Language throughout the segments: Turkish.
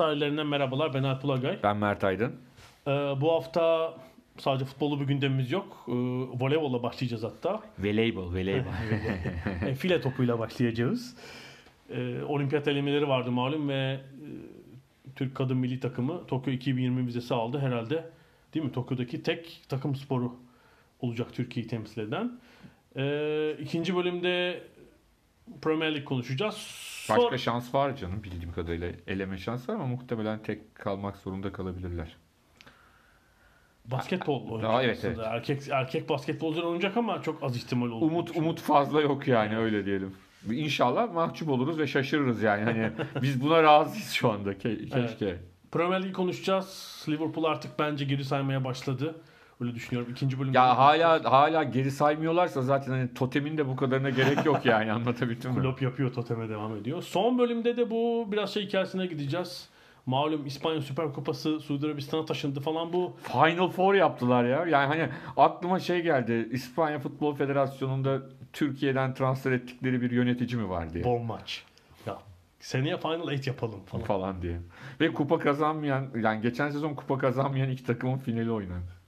Sahillerinden merhabalar. Ben Alp Ulagay. Ben Mert Aydın. Ee, bu hafta sadece futbolu bir gündemimiz yok. Ee, voleybolla başlayacağız hatta. Voleybol, voleybol. e, file topuyla başlayacağız. Ee, olimpiyat elemeleri vardı malum ve e, Türk kadın milli takımı Tokyo 2020 vizesi aldı herhalde. Değil mi? Tokyo'daki tek takım sporu olacak Türkiye'yi temsil eden. Ee, ikinci bölümde Premier League konuşacağız. Başka Sonra- şans var canım bildiğim kadarıyla. Eleme şansı var ama muhtemelen tek kalmak zorunda kalabilirler. Basketbol oynayacak Aa, evet, aslında. Erkek erkek basketbolcular oynayacak ama çok az ihtimal olur. Umut umut fazla yok yani öyle diyelim. İnşallah mahcup oluruz ve şaşırırız yani. Hani biz buna razıyız şu anda. Ke- keşke. Premier League konuşacağız. Liverpool artık bence geri saymaya başladı. Öyle düşünüyorum. İkinci bölümde. Ya hala hala geri saymıyorlarsa zaten hani totemin de bu kadarına gerek yok yani anlatabildim mi? Klopp yapıyor toteme devam ediyor. Son bölümde de bu biraz şey hikayesine gideceğiz. Malum İspanya Süper Kupası Suudi Arabistan'a taşındı falan bu. Final Four yaptılar ya. Yani hani aklıma şey geldi. İspanya Futbol Federasyonu'nda Türkiye'den transfer ettikleri bir yönetici mi var diye. Bom maç. Ya seneye Final 8 yapalım falan. falan diye. Ve kupa kazanmayan yani geçen sezon kupa kazanmayan iki takımın finali oynandı.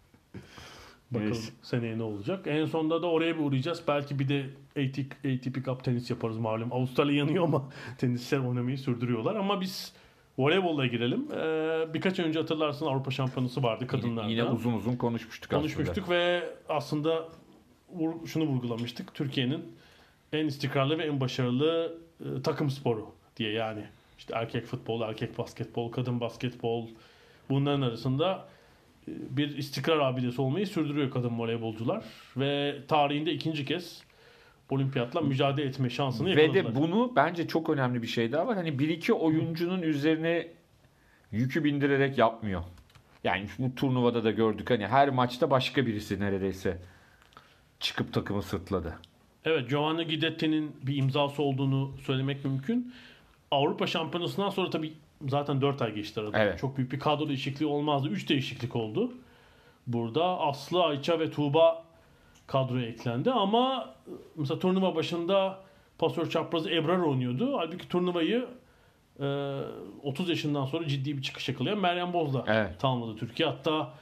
Bakalım Neyse. seneye ne olacak. En sonunda da oraya bir uğrayacağız. Belki bir de ATP, ATP Cup tenis yaparız malum. Avustralya yanıyor ama tenisler oynamayı sürdürüyorlar. Ama biz voleybolla girelim. Ee, birkaç önce hatırlarsın Avrupa Şampiyonası vardı kadınlarda. Yine uzun uzun konuşmuştuk, konuşmuştuk ve aslında şunu vurgulamıştık. Türkiye'nin en istikrarlı ve en başarılı e, takım sporu diye yani. işte erkek futbol, erkek basketbol, kadın basketbol bunların arasında bir istikrar abidesi olmayı sürdürüyor kadın voleybolcular ve tarihinde ikinci kez olimpiyatla mücadele etme şansını Ve yakaladılar. de bunu bence çok önemli bir şey daha var. Hani bir iki oyuncunun üzerine yükü bindirerek yapmıyor. Yani bu turnuvada da gördük hani her maçta başka birisi neredeyse çıkıp takımı sırtladı. Evet Giovanni Guidetti'nin bir imzası olduğunu söylemek mümkün. Avrupa Şampiyonası'ndan sonra tabii zaten 4 ay geçti arada. Evet. Çok büyük bir kadro değişikliği olmazdı. 3 değişiklik oldu. Burada Aslı, Ayça ve Tuğba kadroya eklendi ama mesela turnuva başında pasör çaprazı Ebrar oynuyordu. Halbuki turnuvayı e, 30 yaşından sonra ciddi bir çıkış yakalayan Meryem Boz'la Evet. tamamladı Türkiye. Hatta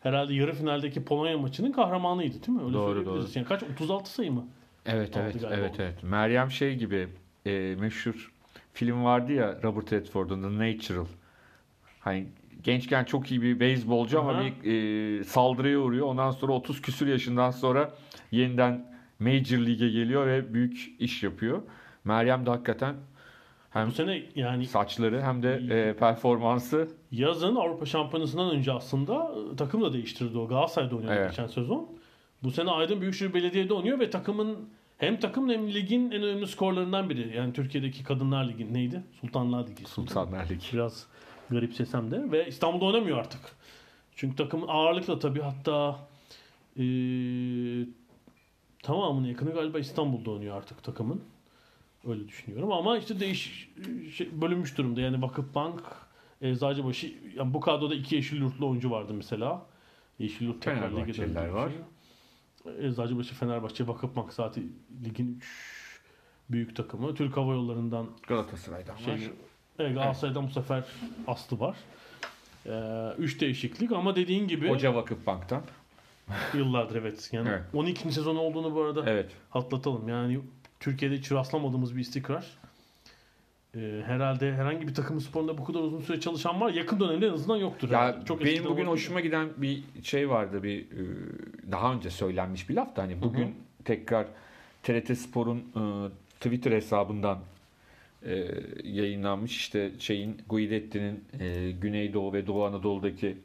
herhalde yarı finaldeki Polonya maçının kahramanıydı değil mi? Öyle Doğru, söyleyebiliriz. Yani kaç? 36 sayı mı? Evet evet evet evet. Meryem şey gibi e, meşhur film vardı ya Robert Redford'un The Natural. Hani gençken çok iyi bir beyzbolcu ama bir e, saldırıya uğruyor. Ondan sonra 30 küsür yaşından sonra yeniden Major League'e geliyor ve büyük iş yapıyor. Meryem de hakikaten hem Bu sene yani saçları hem de e, performansı yazın Avrupa Şampiyonası'ndan önce aslında e, takım da değiştirdi o. Galatasaray'da oynuyordu Evet. geçen sezon. Bu sene Aydın Büyükşehir Belediye'de oynuyor ve takımın hem takım hem ligin en önemli skorlarından biri. Yani Türkiye'deki Kadınlar Ligi neydi? Sultanlar Ligi. Sultanlar Ligi. Biraz garipsesem de ve İstanbul'da oynamıyor artık. Çünkü takımın ağırlıkla tabii hatta e, tamamının yakını galiba İstanbul'da oynuyor artık takımın. Öyle düşünüyorum ama işte değiş şey, bölünmüş durumda. Yani Vakıfbank, Eczacıbaşı yani bu kadroda iki yeşil yurtlu oyuncu vardı mesela. Yeşil yurt tekrar lige Fenerbahçeliler döndü. Eczacıbaşı, Fenerbahçe, Vakıfbank zaten ligin üç büyük takımı. Türk Hava Yolları'ndan Galatasaray'dan şey, var. evet, Galatasaray'dan bu sefer Aslı var. Ee, üç değişiklik ama dediğin gibi Hoca Vakıfbank'tan. yıllardır evet. Yani Evet. 12. sezon olduğunu bu arada Evet. atlatalım. Yani Türkiye'de hiç rastlamadığımız bir istikrar. Ee, herhalde herhangi bir takım sporunda bu kadar uzun süre çalışan var. Yakın dönemde en azından yoktur. Ya herhalde. Çok benim bugün hoşuma giden bir şey vardı bir e, daha önce söylenmiş bir laf da hani bugün tekrar TRT Spor'un e, Twitter hesabından e, yayınlanmış. İşte şeyin Guidetti'nin e, Güneydoğu ve Doğu Anadolu'daki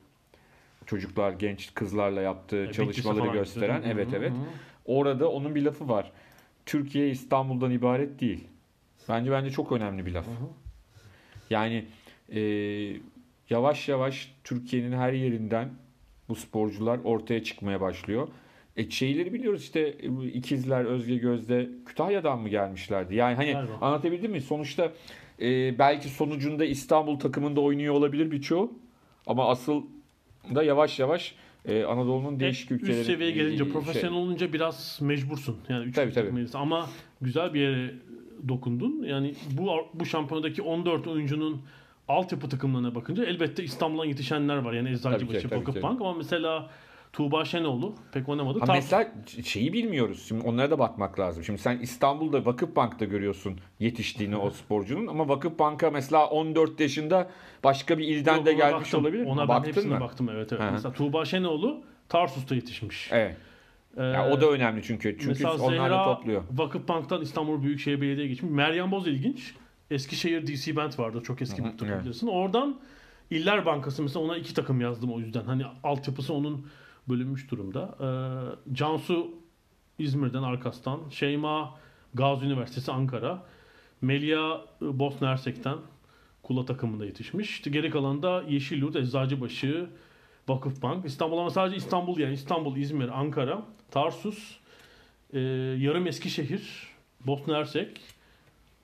çocuklar, genç kızlarla yaptığı Bitlis'e çalışmaları gösteren. gidiyor. Evet evet. Orada onun bir lafı var. Türkiye İstanbul'dan ibaret değil. Bence bence çok önemli bir laf. Yani e, yavaş yavaş Türkiye'nin her yerinden bu sporcular ortaya çıkmaya başlıyor. E şeyleri biliyoruz işte e, ikizler Özge Gözde Kütahya'dan mı gelmişlerdi? Yani hani Galiba. anlatabildim mi? Sonuçta e, belki sonucunda İstanbul takımında oynuyor olabilir birçoğu. Ama asıl da yavaş yavaş e, Anadolu'nun değişik Üst ülkeleri seviyeye gelince, e, profesyonel şey- olunca biraz mecbursun. Yani üç Tabii, tabii. Ama güzel bir yere dokundun. Yani bu bu şampiyonadaki 14 oyuncunun altyapı takımlarına bakınca elbette İstanbul'dan yetişenler var. Yani Eczacıbaşı. Vakıfbank ama mesela Tuğba Şenoğlu pek oynamadı. Ha mesela şeyi bilmiyoruz. Şimdi onlara da bakmak lazım. Şimdi sen İstanbul'da Vakıfbank'ta görüyorsun yetiştiğini o sporcunun ama Vakıfbank'a mesela 14 yaşında başka bir ilden Yok, de gelmiş baktım. olabilir. Ona ben Baktın hepsine mı? baktım evet evet. Hı. Mesela Tuğba Şenoğlu Tarsus'ta yetişmiş. Evet. Ee, Ya o da önemli çünkü. Çünkü onlar da topluyor. Vakıfbank'tan İstanbul Büyükşehir Belediye'ye geçmiş. Meryem Boz ilginç. Eskişehir DC Band vardı. Çok eski bir takım bilirsin. Oradan İller Bankası mesela ona iki takım yazdım o yüzden. Hani altyapısı onun bölünmüş durumda. Ee, Cansu İzmir'den Arkas'tan. Şeyma Gazi Üniversitesi Ankara. Melia Bosna Hersek'ten Kula takımında yetişmiş. İşte geri kalan da Yeşilyurt, Eczacıbaşı, Vakıfbank. İstanbul ama sadece İstanbul yani İstanbul, İzmir, Ankara, Tarsus, e, yarım Eskişehir, Bosna Hersek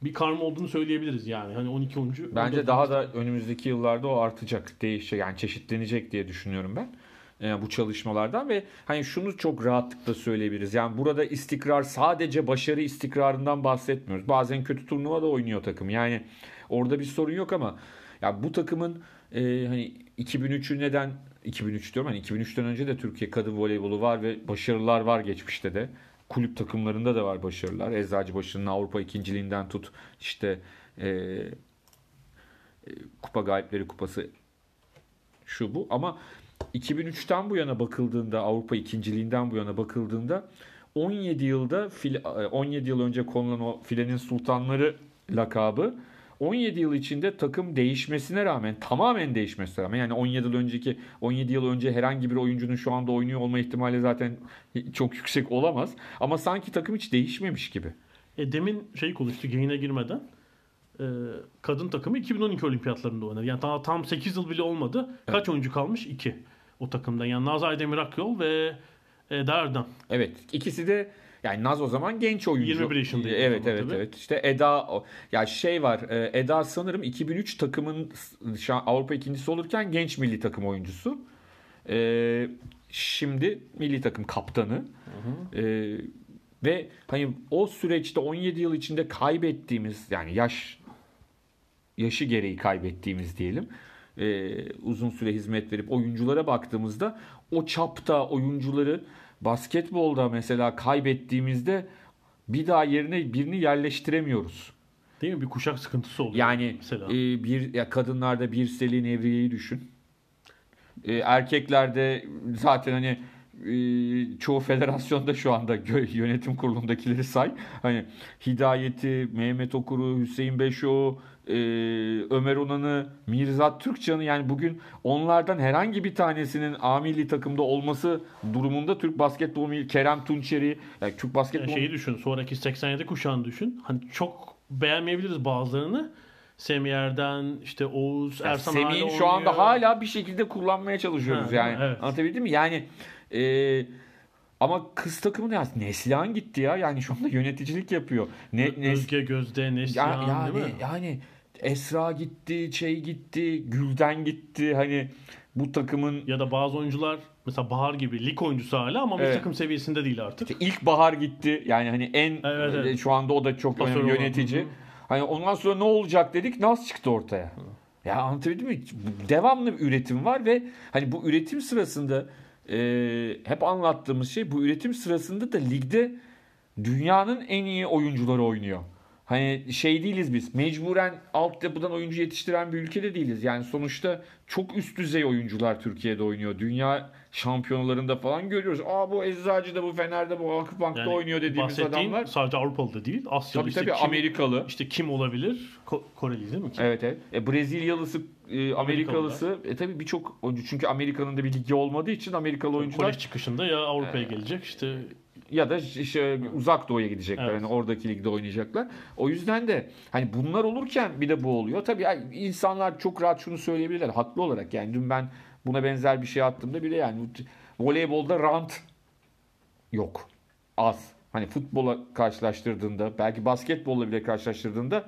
bir karma olduğunu söyleyebiliriz yani. Hani 12 oyuncu. Bence 14 daha da önümüzdeki yıllarda o artacak, değişecek yani çeşitlenecek diye düşünüyorum ben. e, bu çalışmalardan ve hani şunu çok rahatlıkla söyleyebiliriz. Yani burada istikrar sadece başarı istikrarından bahsetmiyoruz. Bazen kötü turnuva da oynuyor takım. Yani orada bir sorun yok ama ya bu takımın e, hani 2003'ü neden 2003 diyorum hani 2003'ten önce de Türkiye kadın voleybolu var ve başarılar var geçmişte de. Kulüp takımlarında da var başarılar. Eczacıbaşı'nın Avrupa ikinciliğinden tut işte e, e, Kupa Galipleri Kupası şu bu ama 2003'ten bu yana bakıldığında Avrupa ikinciliğinden bu yana bakıldığında 17 yılda fil- 17 yıl önce konulan o filenin sultanları lakabı 17 yıl içinde takım değişmesine rağmen tamamen değişmesine rağmen yani 17 yıl önceki 17 yıl önce herhangi bir oyuncunun şu anda oynuyor olma ihtimali zaten çok yüksek olamaz ama sanki takım hiç değişmemiş gibi. E, demin şey konuştuk yayına girmeden. E, kadın takımı 2012 olimpiyatlarında oynadı. Yani daha tam 8 yıl bile olmadı. Kaç oyuncu kalmış? 2 o takımdan. Yani Nazay Demir Akyol ve Eda Erdem. Evet ikisi de yani Naz o zaman genç oyuncu. 21 yaşındaydı o Evet evet tabii. evet. İşte Eda ya şey var. e, Eda sanırım 2003 takımın Avrupa ikincisi olurken genç milli takım oyuncusu. E, şimdi milli takım kaptanı. E, ve hani o süreçte 17 yıl içinde kaybettiğimiz yani yaş yaşı gereği kaybettiğimiz diyelim. e, uzun süre hizmet verip oyunculara baktığımızda o çapta oyuncuları basketbolda mesela kaybettiğimizde bir daha yerine birini yerleştiremiyoruz. Değil mi? Bir kuşak sıkıntısı oluyor. Yani mesela. e, bir ya kadınlarda bir Selin Evriye'yi düşün. E, erkeklerde zaten hani e, çoğu federasyonda şu anda gö- yönetim kurulundakileri say. Hani Hidayeti, Mehmet Okur'u, Hüseyin Beşoğlu, e, Ömer Onan'ı, Mirzat Türkcan'ı yani bugün onlardan herhangi bir tanesinin A milli takımda olması durumunda Türk basketbolu milli- Kerem Tunçeri yani Türk Yani basketbolu şeyi düşün. Sonraki 87 kuşağını düşün. Hani çok beğenmeyebiliriz bazılarını. Semiyer'den işte Oğuz, Yani Ersan Semih'in şu anda hala bir şekilde kullanmaya çalışıyoruz Ha, yani. evet. Anlatabildim mi? Yani e, ama kız takımı ne? Neslihan gitti ya. Yani şu anda yöneticilik yapıyor. Ne, Nes- Özge Gözde, ya, Neslihan yani, değil mi? yani Esra gitti, şey gitti, Gülden gitti. Hani bu takımın Ya da bazı oyuncular mesela Bahar gibi lig oyuncusu hala ama Evet. takım seviyesinde değil artık. işte ilk bahar gitti. Yani hani en Evet, evet. e, şu anda o da çok Pasör önemli olan. yönetici. Hı hı. Hani ondan sonra ne olacak dedik. Nas çıktı ortaya. Ya anlatabildim mi? Devamlı bir üretim var ve hani bu üretim sırasında e, hep anlattığımız şey bu üretim sırasında da ligde dünyanın en iyi oyuncuları oynuyor. Hani şey değiliz biz. Mecburen altyapıdan oyuncu yetiştiren bir ülkede değiliz. Yani sonuçta çok üst düzey oyuncular Türkiye'de oynuyor. Dünya şampiyonalarında falan görüyoruz. Aa bu Eczacı'da, bu Fener'de, bu Vakıfbank'ta Yani oynuyor dediğimiz adamlar. sadece Avrupalı da değil. Asyalı Tabii işte tabii kim, Amerikalı. işte kim olabilir? Ko- Koreli değil mi? Kim? Evet evet. E, Brezilyalısı, e, Amerikalısı. E tabii birçok oyuncu. Çünkü Amerika'nın da bir ligi olmadığı için Amerikalı oyuncular Kolej çıkışında ya Avrupa'ya gelecek işte ya da işte uzak doğuya gidecekler. Evet. Hani oradaki ligde oynayacaklar. O yüzden de hani bunlar olurken bir de bu oluyor. Tabii yani insanlar çok rahat şunu söyleyebilirler haklı olarak. Yani dün ben buna benzer bir şey attığımda bile yani voleybolda rant yok. Az. Hani futbola karşılaştırdığında belki basketbolla bile karşılaştırdığında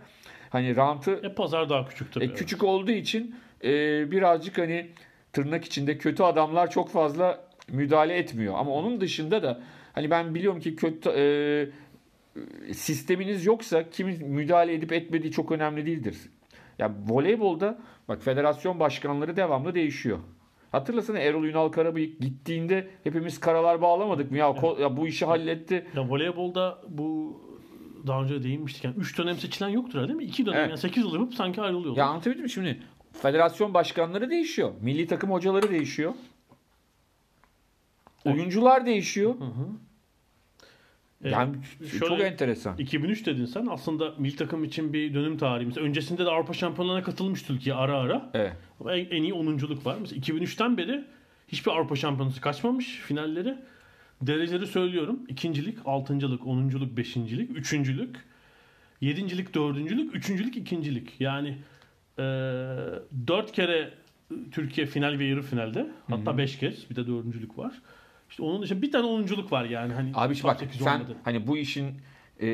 hani rantı e, pazar daha küçük tabii. e, küçük olduğu için e, birazcık hani tırnak içinde kötü adamlar çok fazla müdahale etmiyor. Ama onun dışında da hani ben biliyorum ki kötü e, sisteminiz yoksa kimin müdahale edip etmediği çok önemli değildir. Ya voleybolda bak federasyon başkanları devamlı değişiyor. Hatırlasana Erol Ünal Karabıyık gittiğinde hepimiz karalar bağlamadık mı? Ya, ko- ya bu işi halletti. Ya voleybolda bu daha önce değinmiştik. Yani 3 dönem seçilen yoktur değil mi? 2 dönem Evet. yani 8 yıl yapıp sanki ayrılıyor. Ya anlatabildim mi şimdi? Federasyon başkanları değişiyor. Milli takım hocaları değişiyor. Oyuncular değişiyor. Evet. Yani çok Şöyle- enteresan. 2003 dedin sen. Aslında milli takım için bir dönüm tarihi. Mesela öncesinde de Avrupa Şampiyonlarına katılmış Türkiye ara ara. Evet. Ama en, en iyi 10'unculuk var. Mesela 2003'ten beri hiçbir Avrupa Şampiyonası kaçmamış finalleri. Dereceleri söylüyorum. İkincilik, altıncılık, onunculuk, beşincilik, üçüncülük, yedincilik, dördüncülük, üçüncülük, ikincilik. Yani e, dört kere Türkiye final ve yarı finalde. Hatta beş kez. Bir de dördüncülük var. İşte onun dışında bir tane onunculuk var yani. Hani Abi işte bak sen olmadı. hani bu işin e,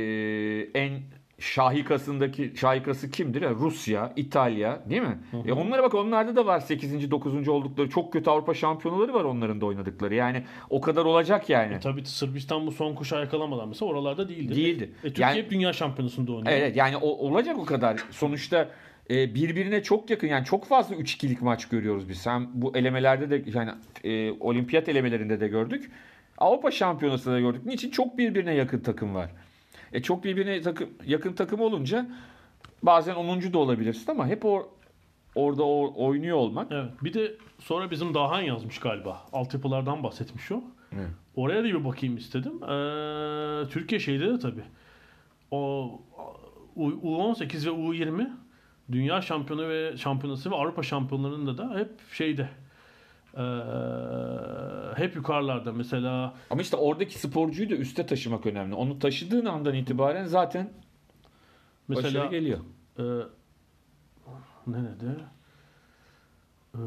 en şahikasındaki şahikası kimdir? Ya Rusya, İtalya değil mi? E onlara bak onlarda da var 8. 9. oldukları çok kötü Avrupa şampiyonaları var onların da oynadıkları. Yani o kadar olacak yani. E, tabii Sırbistan bu son kuşağı yakalamadan mesela oralarda değildi. Değildi. E, Türkiye Yani- dünya şampiyonasında oynuyor. Evet yani o, olacak o kadar. Sonuçta e, birbirine çok yakın yani çok fazla 3-2'lik maç görüyoruz biz. Hem bu elemelerde de yani e, olimpiyat elemelerinde de gördük. Avrupa Şampiyonası'nda da gördük. Niçin? Çok birbirine yakın takım var. E çok birbirine takım, yakın takım olunca bazen 10. da olabilirsin ama hep o orada o, oynuyor olmak. Evet. Bir de sonra bizim Dahan yazmış galiba. Altyapılardan bahsetmiş o. Evet. Oraya da bir bakayım istedim. Ee, Türkiye şeyde de tabii. O U- U18 ve U20 Dünya Şampiyonu ve Şampiyonası ve Avrupa Şampiyonlarında da hep şeyde. Ee, hep yukarılarda. Mesela Ama işte oradaki sporcuyu da üste taşımak önemli. Onu taşıdığın andan itibaren zaten mesela başarı geliyor. Ee, nerede? Ee,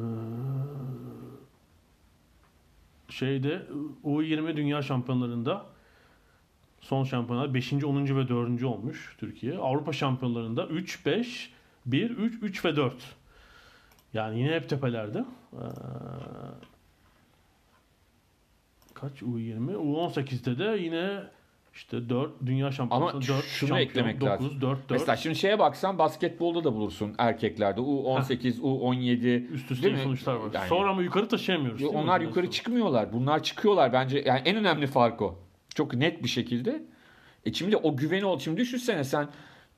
şeyde U20 Dünya Şampiyonlarında son şampiyonlar 5. 10. ve 4. olmuş Türkiye. Avrupa Şampiyonlarında 3 5 1 3 3 ve 4. Yani yine hep tepelerde. Ee, kaç U20? U18'de de yine işte 4 dünya şampiyonası Ama 4 şunu şampiyon, eklemek 9 lazım. 4 4 Mesela şimdi şeye baksan basketbolda da bulursun erkeklerde. U18, U17. üst üste sonuçlar var. Yani- Sonra ama yukarı taşıyamıyoruz. Onlar yukarı sonra? çıkmıyorlar. Bunlar çıkıyorlar bence. Yani en önemli fark o. Çok net bir şekilde. E şimdi o güveni ol. Şimdi düşünsene sen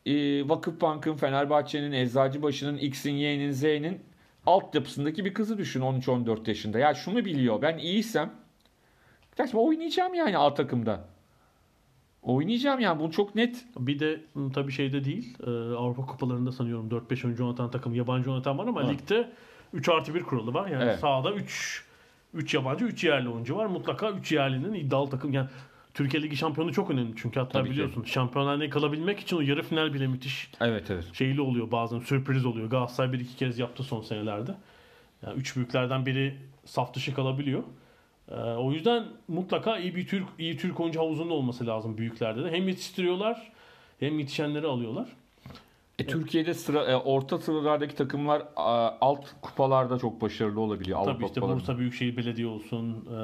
e, Vakıfbank'ın, Fenerbahçe'nin, Eczacıbaşı'nın, X'in, Y'nin, Z'nin altyapısındaki bir kızı düşün 13-14 yaşında. Ya şunu biliyor. Ben iyiysem gerçekten oynayacağım yani A takımda. Oynayacağım yani. Bu çok net. Bir de hı, tabii şeyde değil. e, Avrupa kupalarında sanıyorum 4-5 oyuncu oynatan takım yabancı oynatan var ama Ha. ligde 3 artı 1 kuralı var. Yani Evet. sahada 3 3 yabancı 3 yerli oyuncu var. Mutlaka 3 yerlinin iddialı takım. Yani Türkiye Ligi şampiyonu çok önemli çünkü hatta Tabii ki. biliyorsun Şampiyonlar Ligi'ne kalabilmek için o yarı final bile müthiş Evet evet. şeyli oluyor bazen sürpriz oluyor. Galatasaray bir iki kez yaptı son senelerde. Yani üç büyüklerden biri saf dışı kalabiliyor. Ee, o yüzden mutlaka iyi bir Türk iyi Türk oyuncu havuzunun olması lazım büyüklerde de. Hem yetiştiriyorlar hem yetişenleri alıyorlar. E, Türkiye'de sıra e, orta sıralardaki takımlar alt kupalarda çok başarılı olabiliyor. Avrupa Tabii işte kupalarında. Bursa Büyükşehir Belediye olsun. e,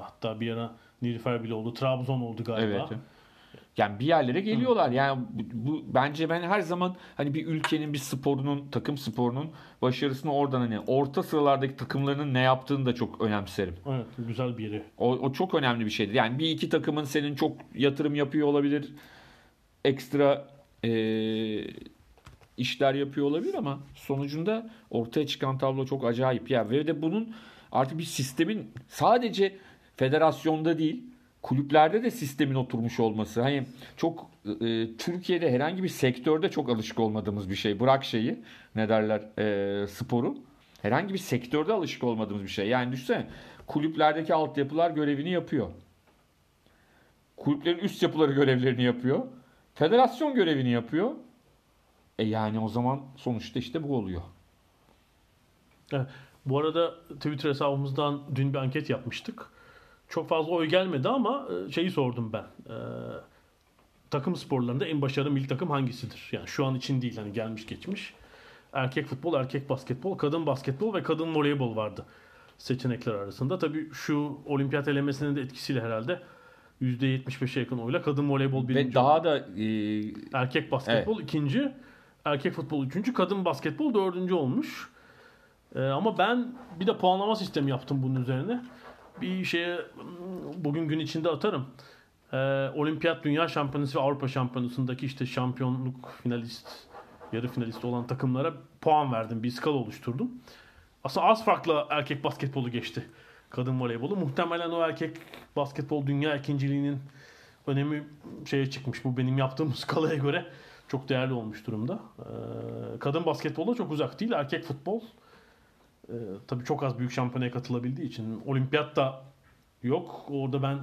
hatta bir ara Nilüfer bile oldu. Trabzon oldu galiba. Evet. Yani bir yerlere geliyorlar. Yani bu, bu bence ben her zaman hani bir ülkenin bir sporunun, takım sporunun başarısını oradan hani orta sıralardaki takımlarının ne yaptığını da çok önemserim. Evet, güzel bir yeri. O, o çok önemli bir şeydir. Yani bir iki takımın senin çok yatırım yapıyor olabilir. Ekstra e, işler yapıyor olabilir ama sonucunda ortaya çıkan tablo çok acayip. Ya ve de bunun artık bir sistemin sadece federasyonda değil kulüplerde de sistemin oturmuş olması. Hani çok e, Türkiye'de herhangi bir sektörde çok alışık olmadığımız bir şey. Bırak şeyi ne derler e, sporu. Herhangi bir sektörde alışık olmadığımız bir şey. Yani düşünsene kulüplerdeki altyapılar görevini yapıyor. Kulüplerin üst yapıları görevlerini yapıyor. Federasyon görevini yapıyor. E yani o zaman sonuçta işte bu oluyor. Evet. Bu arada Twitter hesabımızdan dün bir anket yapmıştık. Çok fazla oy gelmedi ama e, şeyi sordum ben. Ee, takım sporlarında en başarılı milli takım hangisidir? Yani şu an için değil hani gelmiş geçmiş. Erkek futbol, erkek basketbol, kadın basketbol ve kadın voleybol vardı seçenekler arasında. Tabii şu olimpiyat elemesinin de etkisiyle herhalde %75'e yakın oyla kadın voleybol birinci. Ve daha da e, Erkek basketbol ikinci, erkek futbol üçüncü, kadın basketbol dördüncü olmuş. Ee, ama ben bir de puanlama sistemi yaptım bunun üzerine. Bir şeye bugün gün içinde atarım. Ee, Olimpiyat Dünya Şampiyonası ve Avrupa Şampiyonası'ndaki işte şampiyonluk finalist, yarı finalist olan takımlara puan verdim. Bir skala oluşturdum. Aslında az farklı erkek basketbolu geçti. Kadın voleybolu. Muhtemelen o erkek basketbol dünya ikinciliğinin önemi şeye çıkmış. Bu benim yaptığım skalaya göre çok değerli olmuş durumda. Ee, kadın basketbolda çok uzak değil. Erkek futbol e, tabii çok az büyük şampiyonaya katılabildiği için olimpiyat da yok. Orada ben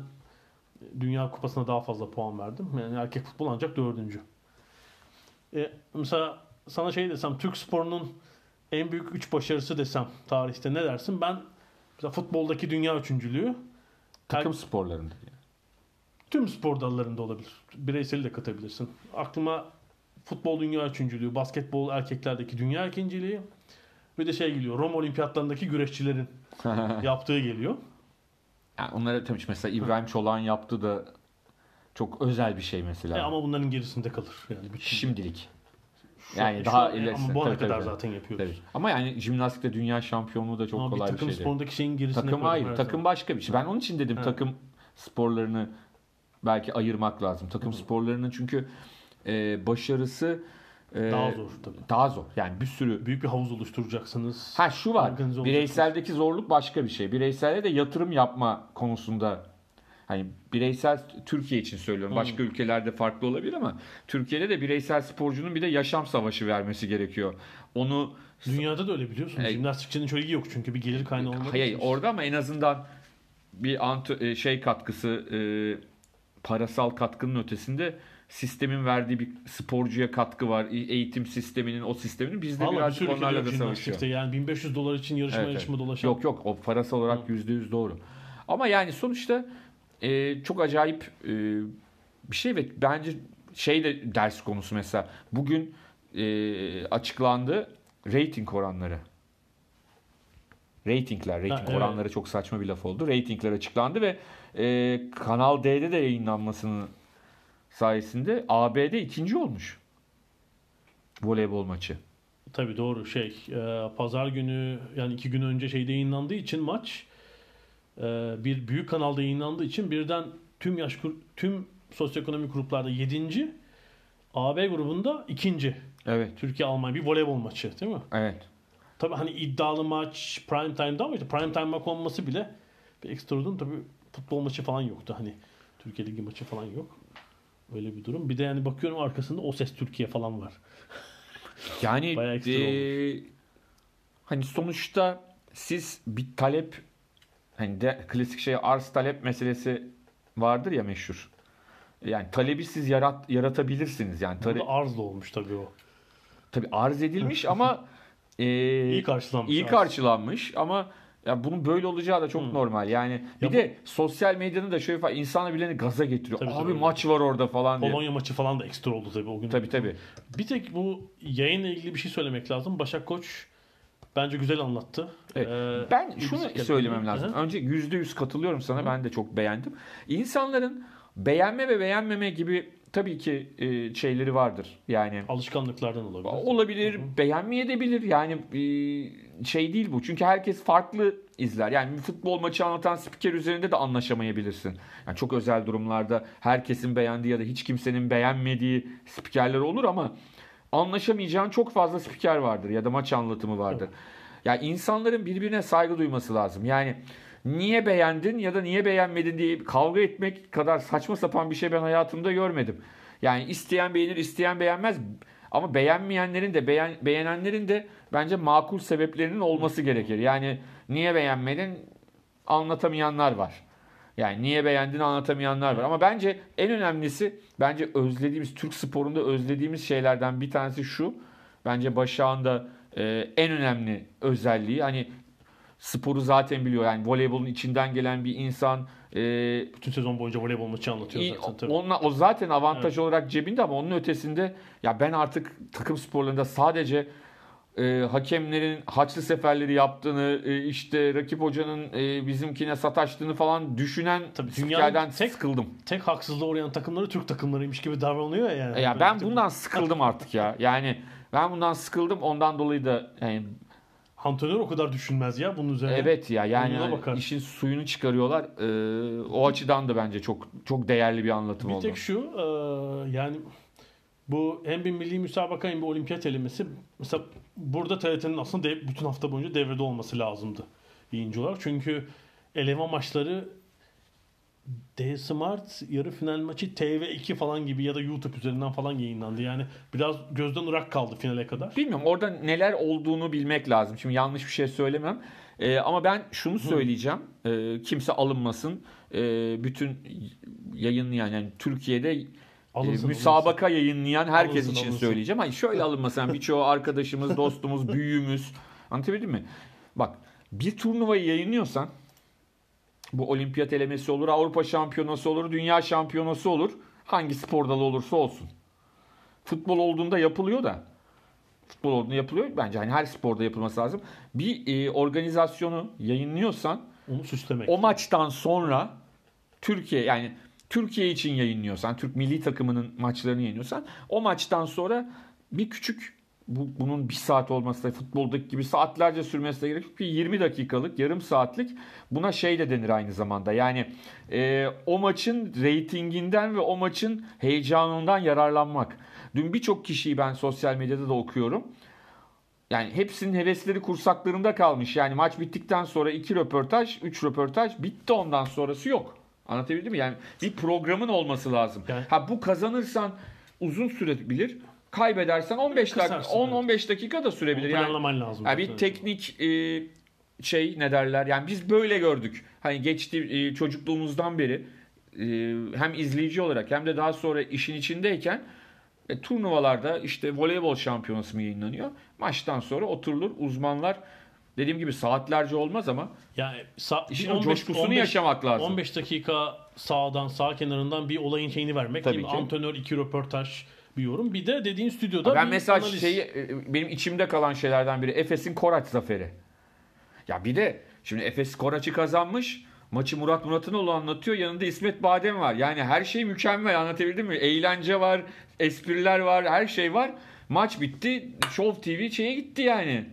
Dünya Kupası'na daha fazla puan verdim. Yani erkek futbol ancak dördüncü. E, mesela sana şey desem Türk sporunun en büyük üç başarısı desem tarihte ne dersin? Ben mesela futboldaki dünya üçüncülüğü takım sporlarında. Yani. Tüm spor dallarında olabilir. Bireyseli de katabilirsin. Aklıma futbol dünya üçüncülüğü, basketbol erkeklerdeki dünya ikinciliği ve de şey geliyor. Roma olimpiyatlarındaki güreşçilerin yaptığı geliyor. Yani onlara tabii mesela İbrahim Çolak'ın yaptığı da çok özel bir şey mesela. E ama bunların gerisinde kalır. Yani bütün... Şimdilik. Şu- Yani şu daha an- ilerisi. Ama bu ana kadar tabii. zaten yapıyoruz. Tabii. Ama yani jimnastikte dünya şampiyonluğu da çok Ama bir kolay bir, takım şey değil. sporundaki şeyin gerisine Takım her Takım zaman. başka bir şey. Ben onun için dedim Ha. takım sporlarını belki ayırmak lazım. Takım Hı. sporlarının çünkü e, başarısı e, Daha zor tabii. Daha zor. Yani bir sürü Büyük bir havuz oluşturacaksınız. Ha şu var. Bireyseldeki zorluk başka bir şey. Bireyselde de yatırım yapma konusunda hani bireysel Türkiye için söylüyorum. Hı. Başka ülkelerde farklı olabilir ama Türkiye'de de bireysel sporcunun bir de yaşam savaşı vermesi gerekiyor. Onu Dünyada da öyle biliyorsun. E- Jimnastikçinin çok ilgi yok çünkü bir gelir kaynağı olmadığı hayır için. orada ama en azından bir antı, e, şey katkısı e, parasal katkının ötesinde sistemin verdiği bir sporcuya katkı var. E- Eğitim sisteminin, o sisteminin biz de Vallahi bir birazcık ülkede onlarla da savaşıyor. Yani 1500 dolar için yarışma Evet, evet. yarışma dolaşan. Yok yok o parasal olarak Hı. yüzde yüz doğru. Ama yani sonuçta e, çok acayip e, bir şey ve bence şey de ders konusu mesela. Bugün e, açıklandı rating oranları. Ratingler, rating Ha, evet. oranları çok saçma bir laf oldu. Ratingler açıklandı ve e, Kanal D'de de yayınlanmasının sayesinde ABD ikinci olmuş. Voleybol maçı. Tabii doğru şey. e, pazar günü yani iki gün önce şeyde yayınlandığı için maç e, bir büyük kanalda yayınlandığı için birden tüm yaş tüm sosyoekonomik gruplarda 7. AB grubunda ikinci. Evet, Türkiye Almanya bir voleybol maçı değil mi? evet. Tabii hani iddialı maç prime time'da ama işte prime time maç olması bile bir ekstra. Tabii futbol maçı falan yoktu. Hani Türkiye Ligi maçı falan yok. Öyle bir durum. Bir de yani bakıyorum arkasında O Ses Türkiye falan var. Yani eee, hani sonuçta siz bir talep hani de klasik şey arz talep meselesi vardır ya meşhur. Yani talebi siz yarat, yaratabilirsiniz. Yani tale, Burada arzla olmuş tabii o. tabii arz edilmiş ama eee, İyi karşılanmış. iyi arz. karşılanmış ama ya bunun böyle olacağı da çok Hı. normal. Yani bir Ya de sosyal medyanın da şöyle falan insanlar birilerini gaza getiriyor. Tabii, Abi tabii. maç var orada falan diye. Polonya maçı falan da ekstra oldu tabii o gün. Tabii tabii. Bir tek bu yayınla ilgili bir şey söylemek lazım. Başak Koç bence güzel anlattı. Evet. Ee, Ben şunu söylemem lazım. hı. Önce yüzde yüz katılıyorum sana. Ben de çok beğendim. İnsanların beğenme ve beğenmeme gibi tabii ki e, şeyleri vardır. Yani Alışkanlıklardan olabilir. olabilir, beğenmeye de bilir. Yani e, şey değil bu. Çünkü herkes farklı izler. Yani bir futbol maçı anlatan spiker üzerinde de anlaşamayabilirsin. Yani çok özel durumlarda herkesin beğendiği ya da hiç kimsenin beğenmediği spikerler olur ama anlaşamayacağın çok fazla spiker vardır ya da maç anlatımı vardır. Ya yani insanların birbirine saygı duyması lazım. Yani niye beğendin ya da niye beğenmedin diye kavga etmek kadar saçma sapan bir şey ben hayatımda görmedim. Yani isteyen beğenir, isteyen beğenmez. Ama beğenmeyenlerin de beğen, beğenenlerin de bence makul sebeplerinin olması gerekir. Yani niye beğenmedin anlatamayanlar var. Yani niye beğendin anlatamayanlar var. Ama bence en önemlisi bence özlediğimiz Türk sporunda özlediğimiz şeylerden bir tanesi şu. Bence Başak'ın da e, en önemli özelliği hani sporu zaten biliyor. Yani voleybolun içinden gelen bir insan e, Bütün sezon boyunca voleybol maçı anlatıyor İyi, zaten. Tabii. onunla, o zaten avantaj olarak cebinde ama onun ötesinde ya ben artık takım sporlarında sadece e, hakemlerin haçlı seferleri yaptığını e, işte rakip hocanın e, bizimkine sataştığını falan düşünen Tabii dünyanın tek- sıkıldım. Tek haksızlığa uğrayan takımları Türk takımlarıymış gibi davranılıyor ya yani. Ya Böyle ben bundan sıkıldım artık ya. Yani ben bundan sıkıldım. Ondan dolayı da yani Antrenör o kadar düşünmez ya bunun üzerine. evet ya yani bakar. işin suyunu çıkarıyorlar. E, o açıdan da bence çok çok değerli bir anlatım Bir oldu. tek şu e, yani bu hem bir milli müsabaka hem bir olimpiyat elemesi mesela burada TRT'nin aslında dev- bütün hafta boyunca devrede olması lazımdı yayıncı olarak. Çünkü eleme maçları D Smart yarı final maçı TV2 falan gibi ya da YouTube üzerinden falan yayınlandı. Yani biraz gözden ırak kaldı finale kadar. Bilmiyorum orada neler olduğunu bilmek lazım. Şimdi yanlış bir şey söylemem. Ee, ama ben şunu söyleyeceğim. Ee, kimse alınmasın. Ee, bütün yayınlayan yani Türkiye'de e, Alınsın, müsabaka yayınlayan herkes Alınsın, için alınsın. söyleyeceğim. Hayır şöyle alınmasın. Yani birçoğu arkadaşımız, dostumuz, büyüğümüz. Anlatabildim mi? Bak bir turnuvayı yayınlıyorsan bu olimpiyat elemesi olur, Avrupa şampiyonası olur, dünya şampiyonası olur. Hangi spor dalı olursa olsun. Futbol olduğunda yapılıyor da futbol olduğunda yapılıyor. Bence hani her sporda yapılması lazım. Bir e, organizasyonu yayınlıyorsan Onu süslemek. o maçtan sonra Türkiye yani Türkiye için yayınlıyorsan, Türk milli takımının maçlarını yayınlıyorsan o maçtan sonra bir küçük bu, bunun bir saat olması da futboldaki gibi saatlerce sürmesi de gerek yok. Bir 20 dakikalık, yarım saatlik buna şey de denir aynı zamanda. Yani e, o maçın reytinginden ve o maçın heyecanından yararlanmak. Dün birçok kişiyi ben sosyal medyada da okuyorum. Yani hepsinin hevesleri kursaklarında kalmış. Yani maç bittikten sonra iki röportaj, üç röportaj bitti ondan sonrası yok. Anlatabildim mi? Yani bir programın olması lazım. Yani- Ha bu kazanırsan uzun sürebilir. Kaybedersen 15 dakika, Kısarsın, 10-15 dakika da sürebilir. Onu Yani, lazım. yani bir teknik e, şey ne derler? Yani biz böyle gördük. Hani geçti e, çocukluğumuzdan beri e, hem izleyici olarak hem de daha sonra işin içindeyken e, turnuvalarda işte voleybol şampiyonası mı yayınlanıyor? Maçtan sonra oturulur uzmanlar dediğim gibi saatlerce olmaz ama Yani sa- İşin bir o coşkusunu 15 yaşamak lazım. 15 dakika sağdan sağ kenarından bir olayın şeyini vermek. Tabii ki. Antrenör iki röportaj bir yorum. Bir de dediğin stüdyoda ben bir mesela analiz. şeyi e, benim içimde kalan şeylerden biri Efes'in Koraç zaferi. Ya bir de şimdi Efes Koraç'ı kazanmış. Maçı Murat Muratınoğlu anlatıyor. Yanında İsmet Badem var. Yani her şey mükemmel anlatabildim mi? Eğlence var, espriler var, her şey var. Maç bitti. Show TV şeye gitti yani.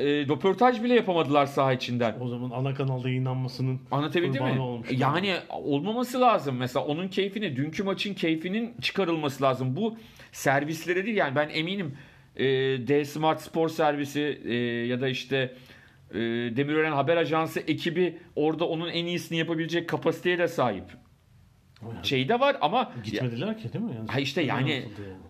E, röportaj bile yapamadılar saha içinden. o zaman ana kanalda yayınlanmasının Anlatabildim mi? olmuş. Yani olmaması lazım. Mesela onun keyfini, dünkü maçın keyfinin çıkarılması lazım. Bu servislere değil yani ben eminim e, D Smart Spor Servisi e, ya da işte e, Demirören Haber Ajansı ekibi orada onun en iyisini yapabilecek kapasiteye de sahip. Şey de var ama gitmediler ki değil mi? Yani, Ha işte yani- yani.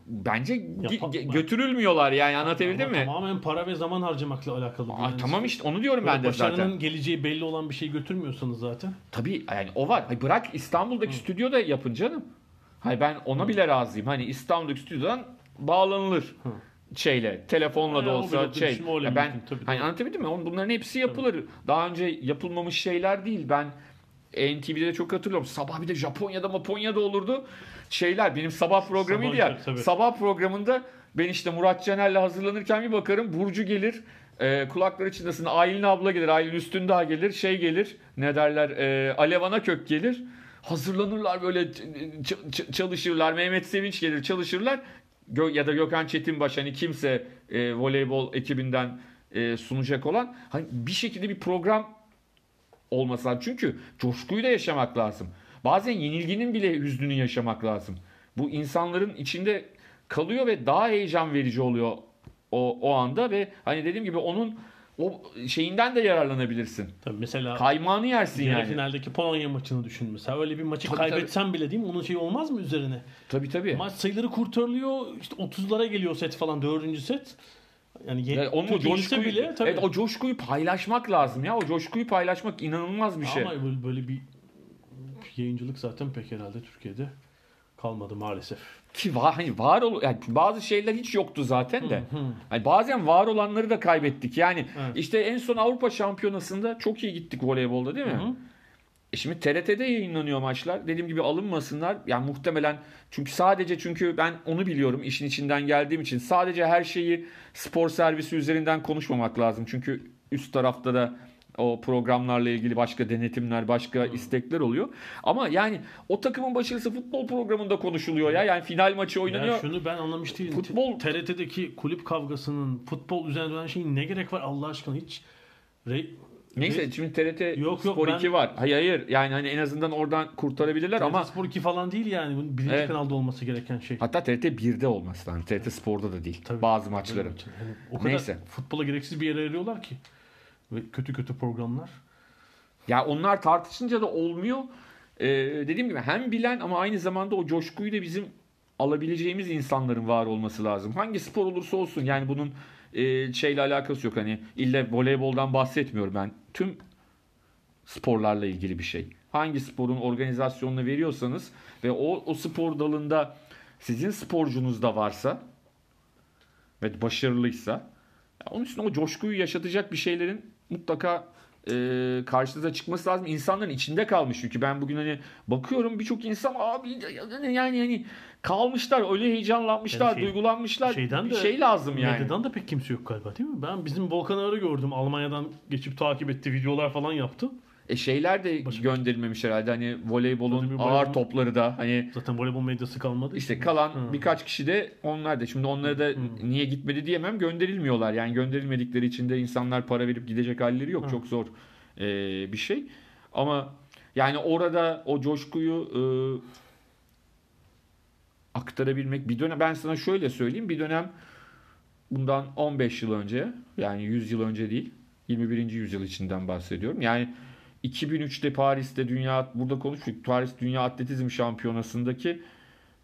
bence ge- Yapa- ge- götürülmüyorlar yani anlatabildim Ama mi? Tamamen para ve zaman harcamakla alakalı. Aa, Yani tamam işte onu diyorum böyle ben de başarının zaten. geleceği belli olan bir şey götürmüyorsanız zaten. Tabii yani o var. Hayır, bırak İstanbul'daki stüdyoda yapın canım. Hayır ben ona bile razıyım. Hani İstanbul'daki stüdyodan bağlanılır. Şeyle, telefonla da olsa şey. Ya ben tabii, hani tabii. anlatabildim mi? Bunların hepsi yapılır. Daha önce yapılmamış şeyler değil. Ben NTV'de de çok hatırlıyorum. Sabah bir de Japonya'da, Japonya'da olurdu. Şeyler benim sabah programıydı Sabah, ya. tabii. Sabah programında ben işte Murat Caner'le hazırlanırken bir bakarım. Burcu gelir. E, kulakları çınlasın. Aylin abla gelir. Aylin Üstündağ gelir. Şey gelir. Ne derler? E, Alev Anakök gelir. Hazırlanırlar böyle ç- çalışırlar. Mehmet Sevinç gelir çalışırlar. Gö- ya da Gökhan Çetinbaş hani kimse e, voleybol ekibinden e, sunacak olan hani bir şekilde bir program olması lazım. Çünkü coşkuyu da yaşamak lazım. Bazen yenilginin bile hüznünü yaşamak lazım. Bu insanların içinde kalıyor ve daha heyecan verici oluyor o, o anda ve hani dediğim gibi onun o şeyinden de yararlanabilirsin. Tabii mesela Kaymağını yersin yani. finaldeki Polonya maçını düşün mesela. Öyle bir maçı Tabii, kaybetsen bile değil mi? Onun şeyi olmaz mı üzerine? Tabii tabii. Maç sayıları kurtarılıyor. İşte 30'lara geliyor set falan. Dördüncü set. Yani, Yani onun coşkuyu, bile tabii. evet, o coşkuyu paylaşmak lazım ya. O coşkuyu paylaşmak inanılmaz bir şey. Ama böyle, böyle bir yayıncılık zaten pek herhalde Türkiye'de kalmadı maalesef. Ki var, hani var ol, yani bazı şeyler hiç yoktu zaten de. Hani bazen var olanları da kaybettik. Yani Evet. işte en son Avrupa Şampiyonası'nda çok iyi gittik voleybolda değil mi? Hı hı. E şimdi TRT'de yayınlanıyor maçlar. Dediğim gibi alınmasınlar. Yani muhtemelen çünkü sadece çünkü ben onu biliyorum işin içinden geldiğim için sadece her şeyi spor servisi üzerinden konuşmamak lazım. Çünkü üst tarafta da o programlarla ilgili başka denetimler, başka istekler oluyor. Ama yani o takımın başarısı futbol programında konuşuluyor ya. Yani final maçı oynanıyor. Ya şunu ben anlamış değilim. Futbol- TRT'deki kulüp kavgasının futbol üzerine dönen şeyin ne gerek var Allah aşkına hiç re- Neyse re- şimdi TRT Yok, yok, Spor ben- 2 var. Hayır hayır. Yani hani en azından oradan kurtarabilirler TRT ama Spor 2 falan değil yani. Bunun birinci Evet. kanalda olması gereken şey. hatta TRT 1'de olması lazım. TRT Spor'da da değil. Tabii. Bazı maçların. Yani o kadar Neyse. futbola gereksiz bir yere ayırıyorlar ki. Ve kötü kötü programlar. Ya onlar tartışınca da olmuyor. Ee, dediğim gibi hem bilen ama aynı zamanda o coşkuyu da bizim alabileceğimiz insanların var olması lazım. Hangi spor olursa olsun yani bunun e, şeyle alakası yok. Hani illa voleyboldan bahsetmiyorum ben. Tüm sporlarla ilgili bir şey. Hangi sporun organizasyonunu veriyorsanız ve o, o spor dalında sizin sporcunuz da varsa ve başarılıysa onun için o coşkuyu yaşatacak bir şeylerin mutlaka e, karşınıza çıkması lazım. İnsanların içinde kalmış çünkü ben bugün hani bakıyorum birçok insan abi yani yani kalmışlar öyle heyecanlanmışlar, Yani şey- duygulanmışlar. Şeyden bir de, şey lazım yani. Medyadan da pek kimse yok galiba değil mi? Ben bizim Volkan Ağar'ı gördüm. Almanya'dan geçip takip etti. Videolar falan yaptı. E şeyler de Başka- gönderilmemiş herhalde hani voleybolun ağır voleybol- topları da hani Zaten voleybol medyası kalmadı. İşte kalan Hı. birkaç kişi de onlar da. Şimdi onlara da niye gitmedi diyemem. Gönderilmiyorlar. Yani gönderilmedikleri için de insanlar para verip gidecek halleri yok. Hı. Çok zor ee, bir şey. Ama yani orada o coşkuyu e, aktarabilmek bir dönem ben sana şöyle söyleyeyim bir dönem bundan 15 yıl önce yani 100 yıl önce değil 21. yüzyıl içinden bahsediyorum. Yani 2003'te Paris'te dünya burada konuştuk. Paris Dünya Atletizm Şampiyonası'ndaki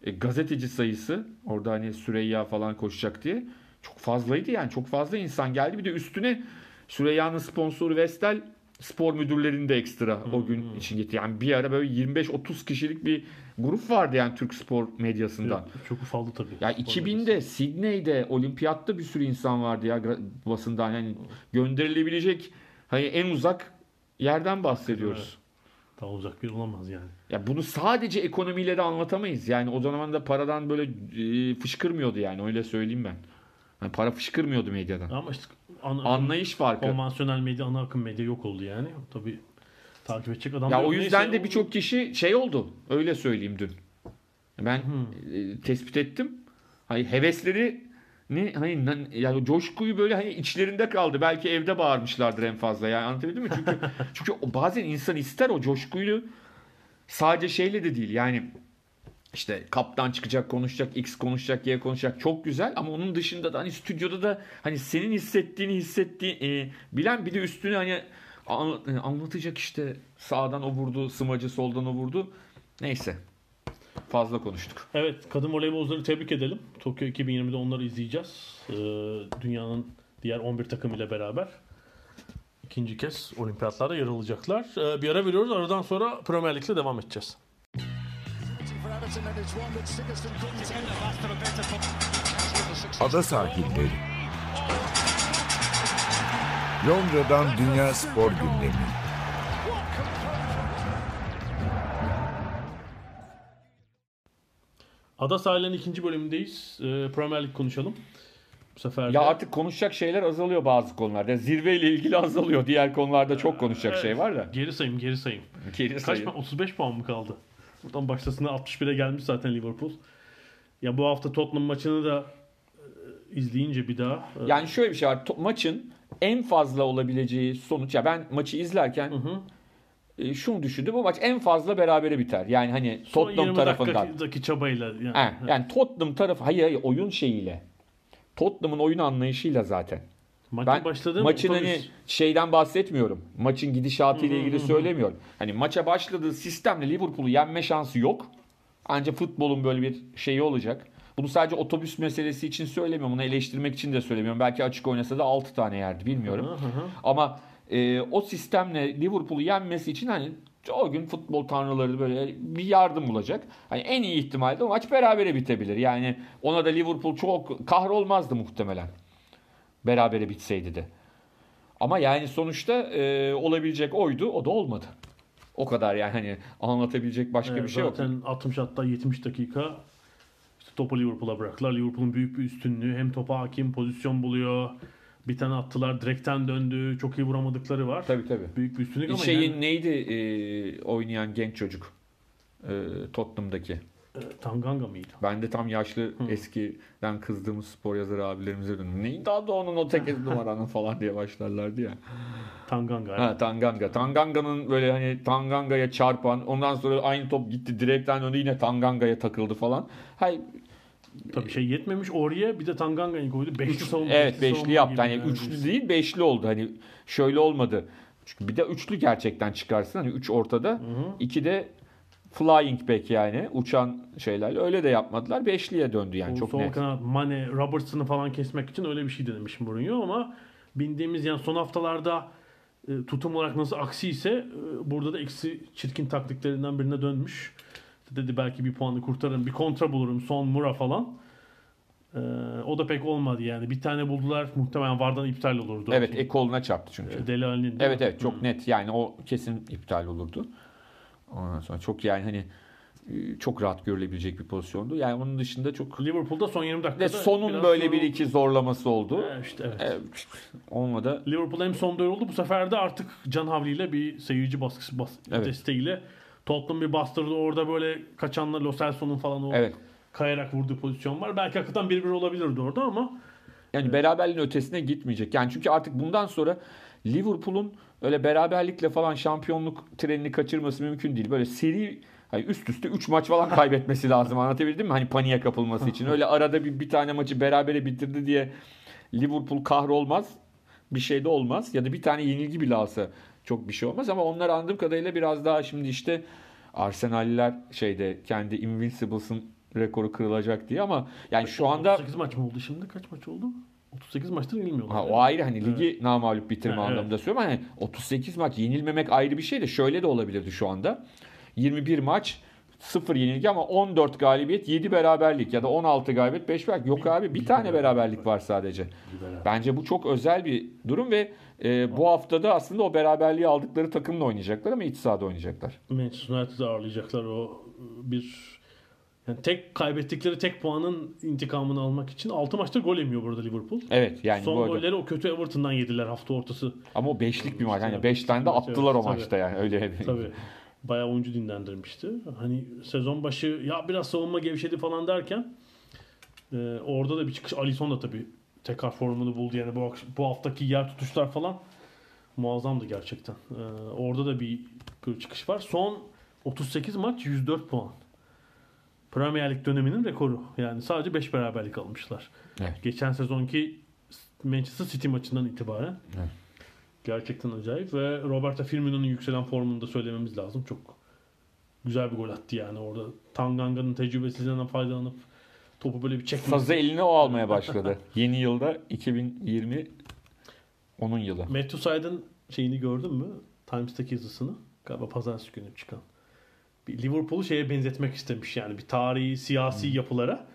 e, gazeteci sayısı orada hani Süreyya falan koşacak diye çok fazlaydı yani çok fazla insan geldi. Bir de üstüne Süreyya'nın sponsoru Vestel spor müdürlerini de ekstra o gün için gitti. Yani bir ara böyle 25-30 kişilik bir grup vardı yani Türk spor medyasından. Çok ufaldı tabii. Ya Spor 2000'de Sydney'de olimpiyatta bir sürü insan vardı ya basından yani gönderilebilecek hani en uzak yerden bahsediyoruz. Evet. Daha uzak bir olamaz yani. Ya bunu sadece ekonomiyle de anlatamayız. Yani o zaman da paradan böyle e, fışkırmıyordu yani öyle söyleyeyim ben. Yani para fışkırmıyordu medyadan. Ama işte ana, Anlayış farkı. konvansiyonel medya, ana akım medya yok oldu yani. Tabii takip edecek adam Ya o yüzden Neyse, de birçok kişi şey oldu. Öyle söyleyeyim dün. Ben Hmm. e, tespit ettim. Hani hevesleri ne hani yani coşkuyu böyle hani içlerinde kaldı. Belki evde bağırmışlardır en fazla. Yani anlatabildim mi? Çünkü çünkü bazen insan ister o coşkuyu sadece şeyle de değil. Yani işte kaptan çıkacak, konuşacak, X konuşacak, Y konuşacak. Çok güzel ama onun dışında da hani stüdyoda da hani senin hissettiğini hissettiği e, bilen bir de üstüne hani an- e, anlatacak işte sağdan o vurdu, smacı soldan o vurdu. Neyse. Fazla konuştuk. Evet, kadın voleybolcuları tebrik edelim. Tokyo 2020'de onları izleyeceğiz. Ee, dünyanın diğer 11 takım ile beraber. ikinci kez olimpiyatlarda yer alacaklar. Ee, bir ara veriyoruz. Aradan sonra Premier Lig'le devam edeceğiz. Ada sahilleri. Londra'dan Dünya Spor Gündemi. Ada sahillerinin ikinci bölümündeyiz. Ee, Premier Lig konuşalım. Bu sefer Ya artık konuşacak şeyler azalıyor bazı konularda. Zirveyle ilgili azalıyor. Diğer konularda çok konuşacak şey var da. Geri sayım, geri sayım. Geri Kaç sayın. puan? 35 puan mı kaldı? Buradan başlasına 61'e gelmiş zaten Liverpool. Ya bu hafta Tottenham maçını da izleyince bir daha e, Yani şöyle bir şey var. Maçın en fazla olabileceği sonuç ya ben maçı izlerken e, şunu düşündüm. Bu maç en fazla berabere biter. Yani hani son Tottenham 20 tarafından. dakikadaki çabayla yani. He, yani Tottenham tarafı hayır, hayır oyun şeyiyle. Tottenham'ın oyun anlayışıyla zaten. Maçın Ben başladığı maçın otobüs. hani şeyden bahsetmiyorum. Maçın gidişatı ile ilgili söylemiyorum. Hani maça başladığı sistemle Liverpool'u yenme şansı yok. Ancak futbolun böyle bir şeyi olacak. Bunu sadece otobüs meselesi için söylemiyorum. Bunu eleştirmek için de söylemiyorum. Belki açık oynasa da 6 tane yerdi bilmiyorum. Hı hı. Ama e, o sistemle Liverpool'u yenmesi için hani o gün futbol tanrıları böyle bir yardım bulacak. Hani en iyi ihtimalle maç berabere bitebilir. Yani ona da Liverpool çok kahrolmazdı muhtemelen. Berabere bitseydi de. Ama yani sonuçta e, olabilecek oydu. O da olmadı. O kadar yani hani anlatabilecek başka Evet, bir şey yok. zaten 60 hatta 70 dakika işte topu Liverpool'a bıraktılar. Liverpool'un büyük bir üstünlüğü. Hem topa hakim pozisyon buluyor. Bir tane attılar direkten döndü. Çok iyi vuramadıkları var. Tabii tabii. Büyük bir üstünlük ama Şeyin yani, neydi e, oynayan genç çocuk? E, Tottenham'daki. e, Tanganga mıydı? Ben de tam yaşlı eskiden kızdığımız spor yazarı abilerimize döndüm. Neydi adı onun o 8 numaranın falan diye başlarlardı ya. Tanganga. evet. Ha Tanganga. Tanganga'nın böyle hani Tanganga'ya çarpan ondan sonra aynı top gitti direkten döndü yine Tanganga'ya takıldı falan. Hay Tabii şey yetmemiş oraya bir de Tanganga'yı koydu. Beşli savunma. evet beşli savunma yaptı. Hani yani. üçlü değil beşli oldu. Hani şöyle olmadı. Çünkü bir de üçlü gerçekten çıkarsın. Hani üç ortada. iki de flying back yani uçan şeylerle öyle de yapmadılar. Beşliye döndü yani Bu çok sol net. kanat Mane, Robertson'ı falan kesmek için öyle bir şey denemiş Mourinho ama bildiğimiz yani son haftalarda e, tutum olarak nasıl aksi ise e, burada da eksi çirkin taktiklerinden birine dönmüş. Dedi belki bir puanı kurtarırım, bir kontra bulurum, son Mura falan. E, o da pek olmadı yani. Bir tane buldular muhtemelen Vardan iptal olurdu. Evet ekoluna çarptı çünkü. Deli Ali'nin Evet evet çok net yani o kesin iptal olurdu. Ondan sonra çok yani hani e, çok rahat görülebilecek bir pozisyondu. Yani onun dışında çok Liverpool'da son 20 dakikada sonun böyle bir iki zorlaması oldu. E, işte evet. Evet, olmadı. Liverpool hem son oldu. Bu sefer de artık can havliyle bir seyirci baskısı bas Evet. desteğiyle Tottenham bir bastırdı. Orada böyle kaçanlar Lo Celso'nun falan o Evet. kayarak vurduğu pozisyon var. Belki hakikaten 1-1 olabilirdi orada ama Yani beraberliğin ötesine gitmeyecek. Yani çünkü artık bundan sonra Liverpool'un öyle beraberlikle falan şampiyonluk trenini kaçırması mümkün değil. Böyle seri hani üst üste 3 maç falan kaybetmesi lazım. Anlatabildim mi? Hani paniğe kapılması için. Öyle arada bir, bir tane maçı berabere bitirdi diye Liverpool kahrolmaz. Bir şey de olmaz. Ya da bir tane yenilgi bile alsa çok bir şey olmaz. Ama onlar anladığım kadarıyla biraz daha şimdi işte Arsenal'liler şeyde kendi Invincibles'ın rekoru kırılacak diye ama yani şu anda 38 maç mı oldu şimdi? Kaç maç oldu? 38 maçtır yenilmiyorlar. Ha, o ayrı hani ligi namağlup bitirme Ha, evet. anlamında söylüyorum. Hani 38 maç yenilmemek ayrı bir şey de şöyle de olabilirdi şu anda. 21 maç 0 yenilgi ama 14 galibiyet 7 beraberlik ya da 16 galibiyet 5 beraberlik. Yok abi bir tane beraberlik var sadece. Bence bu çok özel bir durum ve e, bu haftada aslında o beraberliği aldıkları takımla oynayacaklar ama iç sahada oynayacaklar. Manchester United'ı ağırlayacaklar o bir yani tek kaybettikleri tek puanın intikamını almak için 6 maçta gol yemiyor burada Liverpool. Evet yani Son bu arada. golleri o kötü Everton'dan yediler hafta ortası. Ama o beşlik bir maç. Hani Evet, 5 tane de evet, attılar o tabii. maçta yani öyle. Tabii. Bayağı oyuncu dinlendirmişti. Hani sezon başı ya biraz savunma gevşedi falan derken e, orada da bir çıkış. Alisson da tabii tekrar formunu buldu. Yani bu, bu haftaki yer tutuşlar falan muazzamdı gerçekten. E, orada da bir çıkış var. Son 38 maç 104 puan. Premier Lig döneminin rekoru. Yani sadece 5 beraberlik almışlar. Evet. Geçen sezonki Manchester City maçından itibaren. Evet. Gerçekten acayip ve Roberto Firmino'nun yükselen formunu da söylememiz lazım. Çok güzel bir gol attı yani orada. Tanganga'nın tecrübesizliğinden faydalanıp topu böyle bir çekmesi. Sazı eline o almaya başladı. Yeni yılda 2020 onun yılı. Matthew Syed'in şeyini gördün mü? Times'taki yazısını. Galiba pazartesi günü çıkan. Bir Liverpool'u şeye benzetmek istemiş yani bir tarihi siyasi yapılara.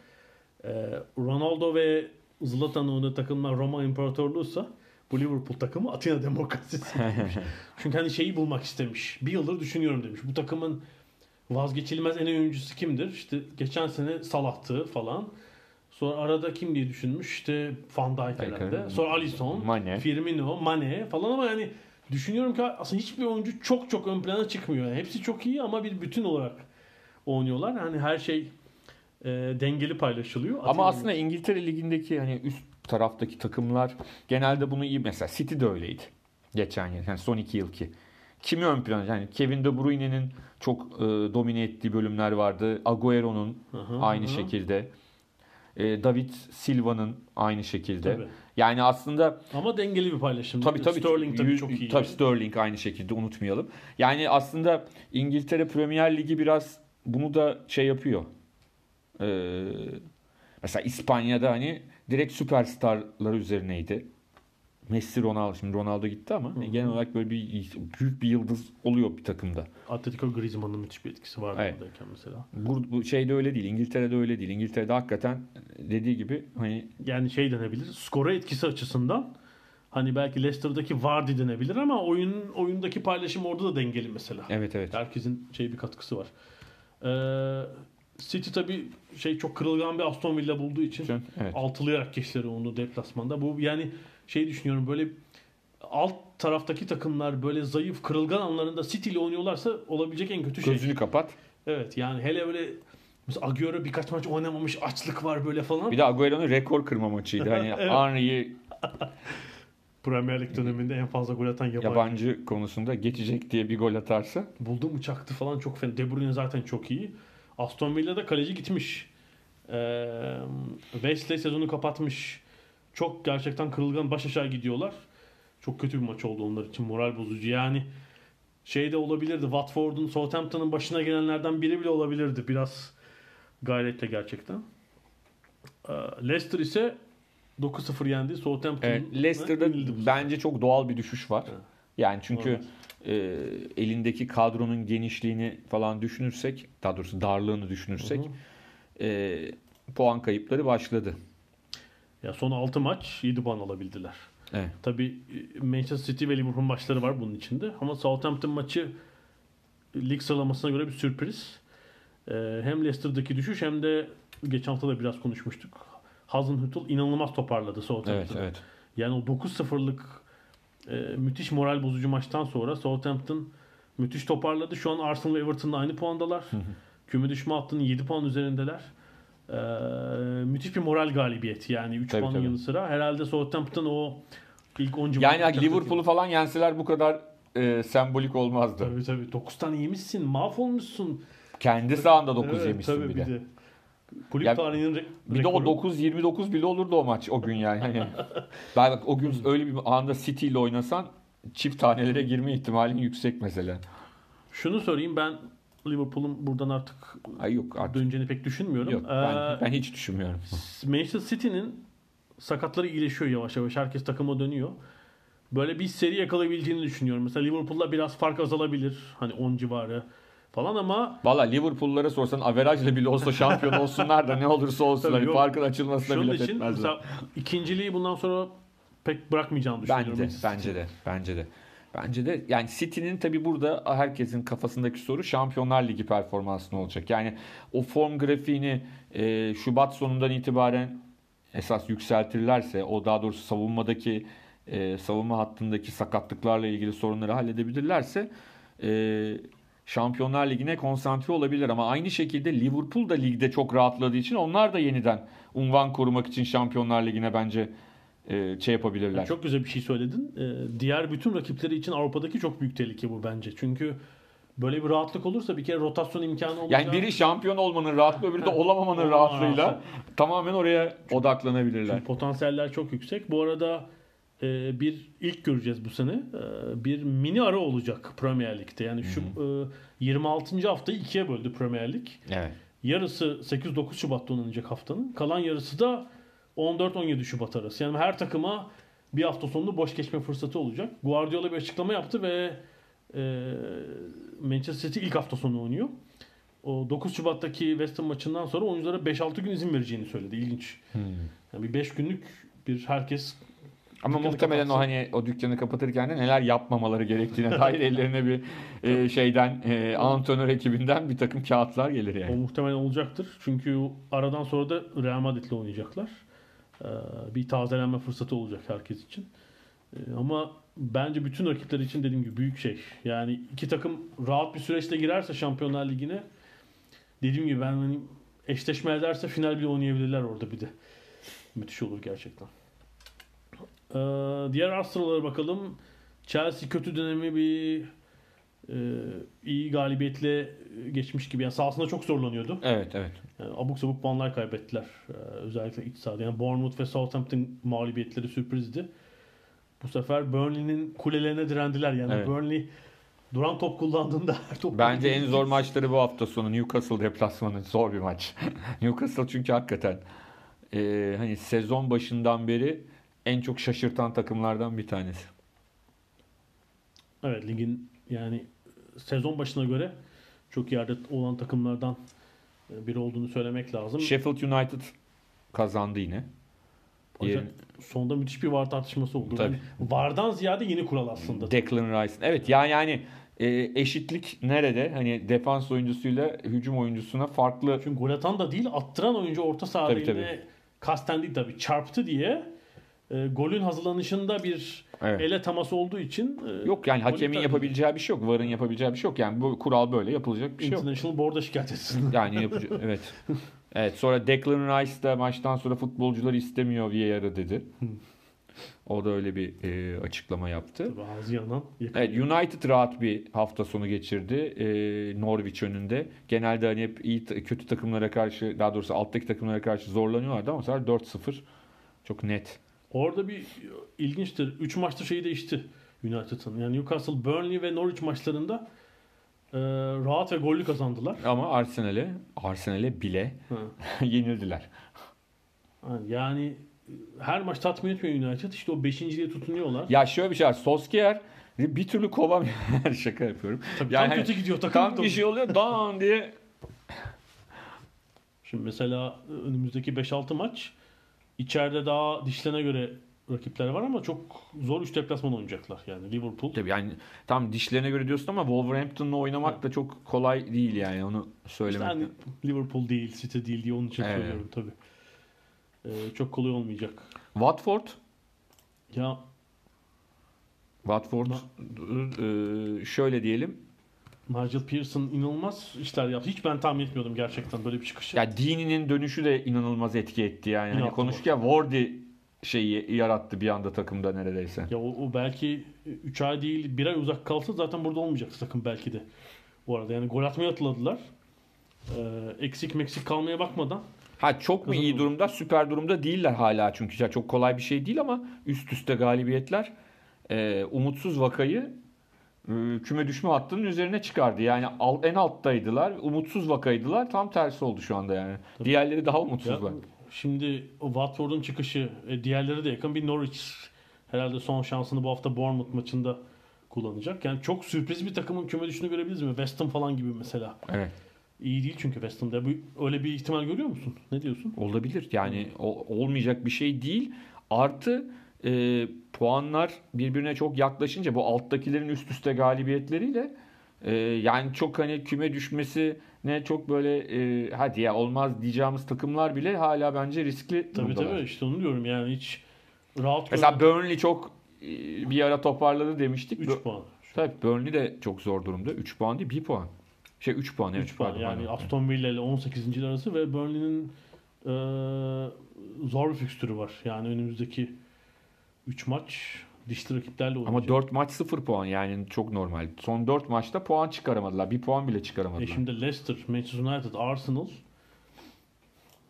Ee, Ronaldo ve Zlatan'ın oynadığı takımlar Roma İmparatorluğu'sa bu Liverpool takımı Atina Demokrasisi. Çünkü hani şeyi bulmak istemiş. Bir yıldır düşünüyorum demiş. Bu takımın vazgeçilmez en oyuncusu kimdir? İşte geçen sene Salah'tı falan. Sonra arada kim diye düşünmüş? İşte Van Dijk herhalde. Sonra Alisson, Mane. Firmino, Mane falan ama yani düşünüyorum ki aslında hiçbir oyuncu çok çok ön plana çıkmıyor. Yani hepsi çok iyi ama bir bütün olarak oynuyorlar. Yani her şey e, dengeli paylaşılıyor. Ama Atina aslında İngiltere Ligi'ndeki hani üst taraftaki takımlar genelde bunu iyi mesela City de öyleydi. Geçen yıl yani son iki yıl ki. Kimi ön plana yani Kevin De Bruyne'nin çok e, domine ettiği bölümler vardı. Agüero'nun aynı hı. şekilde. E, David Silva'nın aynı şekilde. Tabii. Yani aslında Ama dengeli bir paylaşım. Tabii tabii. Sterling tabii çok iyi. Tabii Sterling aynı şekilde unutmayalım. Yani aslında İngiltere Premier Ligi biraz bunu da şey yapıyor. Ee, mesela İspanya'da hani direkt süperstarlar üzerineydi. Messi, Ronaldo. Şimdi Ronaldo gitti ama genel olarak böyle bir büyük bir yıldız oluyor bir takımda. Atletico Griezmann'ın müthiş bir etkisi vardı Evet. buradayken mesela. Bu, bu şeyde öyle değil. İngiltere'de öyle değil. İngiltere'de hakikaten dediği gibi hani Yani şey denebilir. Skora etkisi açısından hani belki Leicester'daki Vardy denebilir ama oyun oyundaki paylaşım orada da dengeli mesela. evet evet. Herkesin şey bir katkısı var. Ee, City tabii şey çok kırılgan bir Aston Villa bulduğu için Evet. altılayarak geçtiler onu deplasmanda. Bu yani şey düşünüyorum böyle alt taraftaki takımlar böyle zayıf kırılgan anlarında City ile oynuyorlarsa olabilecek en kötü şey. Gözünü kapat. Evet yani hele böyle mesela Agüero birkaç maç oynamamış açlık var böyle falan. Bir de Agüero'nun rekor kırma maçıydı. Hani Evet. Henry'i Premier Lig döneminde en fazla gol atan yabancı. yabancı konusunda geçecek diye bir gol atarsa Buldu mu çaktı falan çok fena. De Bruyne zaten çok iyi. Aston Villa'da kaleci gitmiş. Ee, Wesley sezonu kapatmış. Çok gerçekten kırılgan baş aşağı gidiyorlar. Çok kötü bir maç oldu onlar için. Moral bozucu. Yani şey de olabilirdi. Watford'un Southampton'ın başına gelenlerden biri bile olabilirdi. Biraz gayretle gerçekten. Ee, Leicester ise 9-0 yendi. Southampton'ın Evet, Leicester'da bence çok doğal bir düşüş var. Evet. Yani çünkü e, elindeki kadronun genişliğini falan düşünürsek, daha doğrusu darlığını düşünürsek Hı hı. e, puan kayıpları başladı. Ya son 6 maç 7 puan alabildiler. Evet. Tabii e, Manchester City ve Liverpool maçları var bunun içinde. Ama Southampton maçı e, lig sıralamasına göre bir sürpriz. Ee, hem Leicester'daki düşüş hem de geçen hafta da biraz konuşmuştuk. Hasenhüttl inanılmaz toparladı Evet, Southampton'ı. evet. Yani o 9-0'lık e, müthiş moral bozucu maçtan sonra Southampton müthiş toparladı. Şu an Arsenal ve Everton'la aynı puandalar. Küme düşme hattının 7 puan üzerindeler. Ee, müthiş bir moral galibiyeti yani 3 Tabii, puanın tabii. yanı sıra. Herhalde Southampton o ilk 10 Yani Liverpool'u falan yenseler bu kadar e, sembolik olmazdı. Tabii tabii. 9 tane yemişsin. Mahvolmuşsun. Kendi sahanda 9 Evet, yemişsin tabii bir de. Kulüp Ya, tarihinin re- Bir de o rekoru. 9-29 bile olurdu o maç o gün yani. Hani, ben bak o gün öyle bir anda City ile oynasan çift tanelere girme ihtimalin yüksek mesela. Şunu sorayım ben Liverpool'un buradan artık Ay yok artık. döneceğini pek düşünmüyorum. Yok ben, Ee, ben hiç düşünmüyorum. Manchester City'nin sakatları iyileşiyor yavaş yavaş. Herkes takıma dönüyor. Böyle bir seri yakalayabileceğini düşünüyorum. Mesela Liverpool'la biraz fark azalabilir. Hani 10 civarı falan ama Valla Liverpool'lara sorsan averajla bile olsa şampiyon olsunlar da ne olursa olsun hani farkın açılmasına şunun bile için etmezler. mesela ikinciliği bundan sonra pek bırakmayacağını düşünüyorum. Bence, bence de, bence de. Bence de yani City'nin tabi burada herkesin kafasındaki soru Şampiyonlar Ligi performansı ne olacak? Yani o form grafiğini e, Şubat sonundan itibaren esas yükseltirlerse o daha doğrusu savunmadaki e, savunma hattındaki sakatlıklarla ilgili sorunları halledebilirlerse e, Şampiyonlar Ligi'ne konsantre olabilir ama aynı şekilde Liverpool da ligde çok rahatladığı için onlar da yeniden unvan korumak için Şampiyonlar Ligi'ne bence e, şey yapabilirler. Çok güzel bir şey söyledin. Ee, diğer bütün rakipleri için Avrupa'daki çok büyük tehlike bu bence. Çünkü böyle bir rahatlık olursa bir kere rotasyon imkanı olacak. Yani biri şampiyon olmanın rahatlığı öbürü de olamamanın rahatlığıyla rahatlığı. tamamen oraya odaklanabilirler. Çünkü potansiyeller çok yüksek. Bu arada e, bir ilk göreceğiz bu sene. E, bir mini ara olacak Premier Lig'de. Yani şu e, 26. haftayı ikiye böldü Premier Lig. Evet. Yarısı 8-9 Şubat'ta oynanacak haftanın. Kalan yarısı da 14-17 Şubat arası. Yani her takıma bir hafta sonunda boş geçme fırsatı olacak. Guardiola bir açıklama yaptı ve e, Manchester City ilk hafta sonu oynuyor. O 9 Şubat'taki West Ham maçından sonra oyunculara 5-6 gün izin vereceğini söyledi. İlginç. Yani bir 5 günlük bir herkes Ama muhtemelen o kapatsın. hani o dükkanı kapatırken de neler yapmamaları gerektiğine dair ellerine bir e, şeyden e, antrenör ekibinden bir takım kağıtlar gelir o yani. muhtemelen olacaktır. Çünkü aradan sonra da Real Madrid'le oynayacaklar. Ee, bir tazelenme fırsatı olacak herkes için. Ee, ama bence bütün rakipler için dediğim gibi büyük şey. Yani iki takım rahat bir süreçle girerse Şampiyonlar Ligi'ne dediğim gibi ben hani eşleşme ederse final bile oynayabilirler orada bir de. Müthiş olur gerçekten. Ee, diğer Arsenal'lara bakalım. Chelsea kötü dönemi bir e, iyi galibiyetle geçmiş gibi. Yani sahasında çok zorlanıyordu. Evet evet. Yani abuk sabuk puanlar kaybettiler. Ee, özellikle iç sahada. Yani Bournemouth ve Southampton mağlubiyetleri sürprizdi. Bu sefer Burnley'nin kulelerine direndiler. Yani Evet. Burnley duran top kullandığında her top Bence en zor maçları bu hafta sonu Newcastle deplasmanı zor bir maç. Newcastle çünkü hakikaten e, hani sezon başından beri en çok şaşırtan takımlardan bir tanesi. Evet ligin yani sezon başına göre çok yerde olan takımlardan e, biri olduğunu söylemek lazım. Sheffield United kazandı yine. Yerin- sonunda müthiş bir VAR tartışması oldu. Tabii. Yani VAR'dan ziyade yeni kural aslında. Declan Rice. Evet yani yani e, eşitlik nerede? Hani defans oyuncusuyla hücum oyuncusuna farklı Çünkü gol atan da değil attıran oyuncu orta sahada kasten değil tabii çarptı diye e, golün hazırlanışında bir Evet. ele teması olduğu için e, Yok yani hakemin iptal yapabileceği bir şey yok. VAR'ın yapabileceği bir şey yok. Yani bu kural böyle yapılacak bir şey yok. International Board'a şikayet etsin. Yani yapacak evet. Evet sonra Declan Rice da maçtan sonra futbolcular istemiyor VAR'ı dedi. O da öyle bir e, açıklama yaptı. Tabii ağzı yanan. Evet United rahat bir hafta sonu geçirdi e, Norwich önünde. Genelde hani hep iyi kötü takımlara karşı daha doğrusu alttaki takımlara karşı zorlanıyorlardı ama sefer 4-0 çok net. Orada bir ilginçtir. 3 maçta şey değişti United'ın. Yani Newcastle, Burnley ve Norwich maçlarında e, rahat ve gollü kazandılar. Ama Arsenal'e Arsenal'e bile yenildiler. Yani e, her maç tatmin etmiyor United. İşte o beşinciliğe tutunuyorlar. Ya şöyle bir şey var. Solskjaer bir türlü kovamıyor. Şaka yapıyorum. Tabii Yani tam hani kötü gidiyor takım. Tam bir şey oluyor dan diye. Şimdi mesela e, önümüzdeki 5-6 maç içeride daha dişlerine göre rakipler var ama çok zor 3 deplasman oynayacaklar. Yani Liverpool. Tabii yani tam dişlerine göre diyorsun ama Wolverhampton'la oynamak da çok kolay değil yani onu İşte söylemek. hani Liverpool değil, City değil diye onun için Evet. söylüyorum tabii. Ee, çok kolay olmayacak. Watford Ya Watford e, şöyle diyelim. Nigel Pearson inanılmaz işler yaptı. Hiç ben tahmin etmiyordum gerçekten böyle bir çıkışı. Ya Dini'nin dönüşü de inanılmaz etki etti yani. Hani konuştuk ya Wardy şeyi yarattı bir anda takımda neredeyse. Ya o, o belki 3 ay değil 1 ay uzak kalsa zaten burada olmayacaktı takım belki de. Bu arada yani gol atmayı atladılar. Ee, eksik meksik kalmaya bakmadan. Ha çok mu iyi durumda? Süper durumda değiller hala çünkü ya çok kolay bir şey değil ama üst üste galibiyetler e, umutsuz vakayı küme düşme hattının üzerine çıkardı. Yani en alttaydılar, umutsuz vakaydılar. Tam tersi oldu şu anda yani. Diğerleri daha Ya, umutsuzlar. şimdi o Watford'un çıkışı e, diğerleri de yakın bir Norwich herhalde son şansını bu hafta Bournemouth maçında kullanacak. Yani çok sürpriz bir takımın küme düştüğünü görebiliriz mi? West Ham falan gibi mesela. Evet. İyi değil çünkü West Ham'da. Öyle bir ihtimal görüyor musun? Ne diyorsun? Olabilir. Yani o- olmayacak bir şey değil. Artı e, puanlar birbirine çok yaklaşınca bu alttakilerin üst üste galibiyetleriyle e, yani çok hani küme düşmesi ne çok böyle e, hadi ya olmaz diyeceğimiz takımlar bile hala bence riskli Tabii durumdalar. tabii işte onu diyorum yani hiç rahat Mesela Burnley çok e, bir ara toparladı demiştik. 3 Bö- puan. Tabii Burnley de çok zor durumda. 3 puan değil 1 puan. Şey 3 puan evet. 3 puan pardon, yani pardon. Aston Villa ile 18. arası ve Burnley'nin e, zor bir fikstürü var. Yani önümüzdeki 3 maç dişli rakiplerle oynayacak. Ama 4 maç 0 puan yani çok normal. Son 4 maçta puan çıkaramadılar. 1 puan bile çıkaramadılar. E şimdi Leicester, Manchester United, Arsenal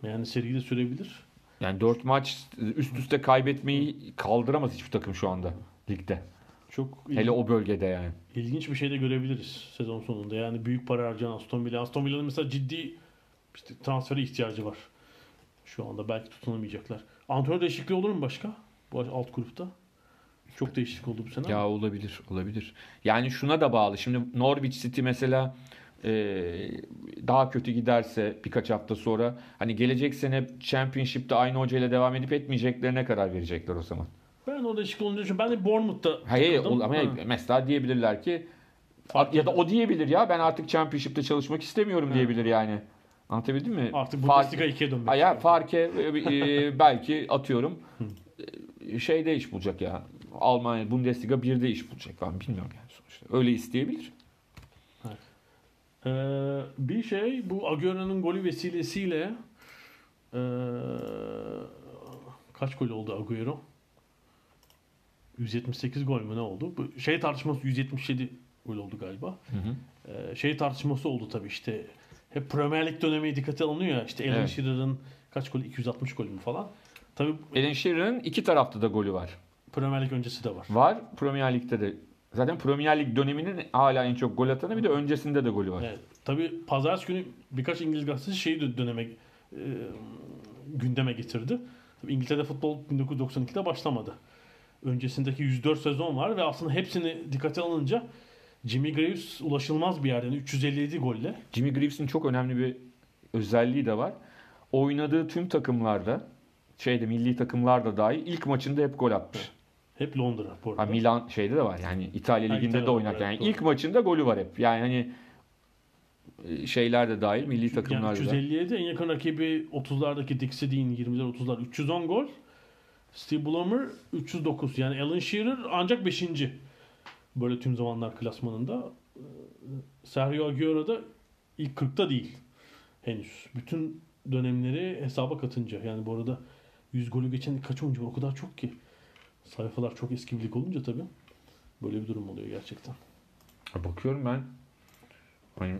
yani seri de sürebilir. Yani 4 maç üst üste kaybetmeyi kaldıramaz hiçbir takım şu anda ligde. Çok Hele o bölgede yani. ilginç bir şey de görebiliriz sezon sonunda. Yani büyük para harcayan Aston Villa. Aston Villa'nın mesela ciddi işte transfere ihtiyacı var. Şu anda belki tutunamayacaklar. Antrenör değişikliği olur mu başka? Bu alt grupta. Çok değişiklik oldu bu sene. Ya olabilir, olabilir. Yani şuna da bağlı. Şimdi Norwich City mesela e, daha kötü giderse birkaç hafta sonra hani gelecek sene Championship'te aynı hocayla devam edip etmeyeceklerine karar verecekler o zaman. Ben o değişiklik olunca düşünüyorum. Ben de Bournemouth'ta Hayır takıldım. ama Ha. mesela diyebilirler ki Fark ya da o diyebilir ya ben artık Championship'te çalışmak istemiyorum Ha. diyebilir yani. Anlatabildim mi? Artık Fark- Bundesliga 2'ye dönmek. Ha ya. Farke e, e, belki atıyorum şeyde iş bulacak ya. Almanya Bundesliga 1'de iş bulacak ben bilmiyorum yani sonuçta. Öyle isteyebilir. Ee, bir şey bu Agüero'nun golü vesilesiyle ee, kaç gol oldu Agüero? 178 gol mü ne oldu? Bu şey tartışması 177 gol oldu galiba. Ee, şey tartışması oldu tabii işte. Hep Premier Lig dönemi dikkate alınıyor ya. İşte Alan Evet. Shearer'ın kaç gol? 260 gol mü falan. Tabii Alan Shearer'ın iki tarafta da golü var. Premier Lig öncesi de var. Var. Premier Lig'de de. Zaten Premier Lig döneminin hala en çok gol atanı bir de öncesinde de golü var. Evet. Tabii pazartesi günü birkaç İngiliz gazetesi şeyi de döneme e, gündeme getirdi. Tabii İngiltere futbol 1992'de başlamadı. Öncesindeki 104 sezon var ve aslında hepsini dikkate alınca Jimmy Graves ulaşılmaz bir yerden 357 golle. Jimmy Greaves'in çok önemli bir özelliği de var. Oynadığı tüm takımlarda şeyde milli takımlarda dahi ilk maçında hep gol atmış. Hep Londra bu arada. Ha, Milan şeyde de var. Yani İtalya Ha, liginde İtalya'da de evet, Yani ilk maçında golü var hep. Yani hani e, şeyler de dahil milli Yani takımlarda. da. 357 en yakın rakibi 30'lardaki Dixie Dean 20'ler 30'lar 310 gol. Steve Blummer 309 yani Alan Shearer ancak 5. Böyle tüm zamanlar klasmanında. Ee, Sergio Aguero da ilk 40'ta değil henüz. Bütün dönemleri hesaba katınca yani bu arada 100 golü geçen kaç oyuncu var o kadar çok ki. Sayfalar çok eski bir olunca tabii böyle bir durum oluyor gerçekten. Bakıyorum ben hani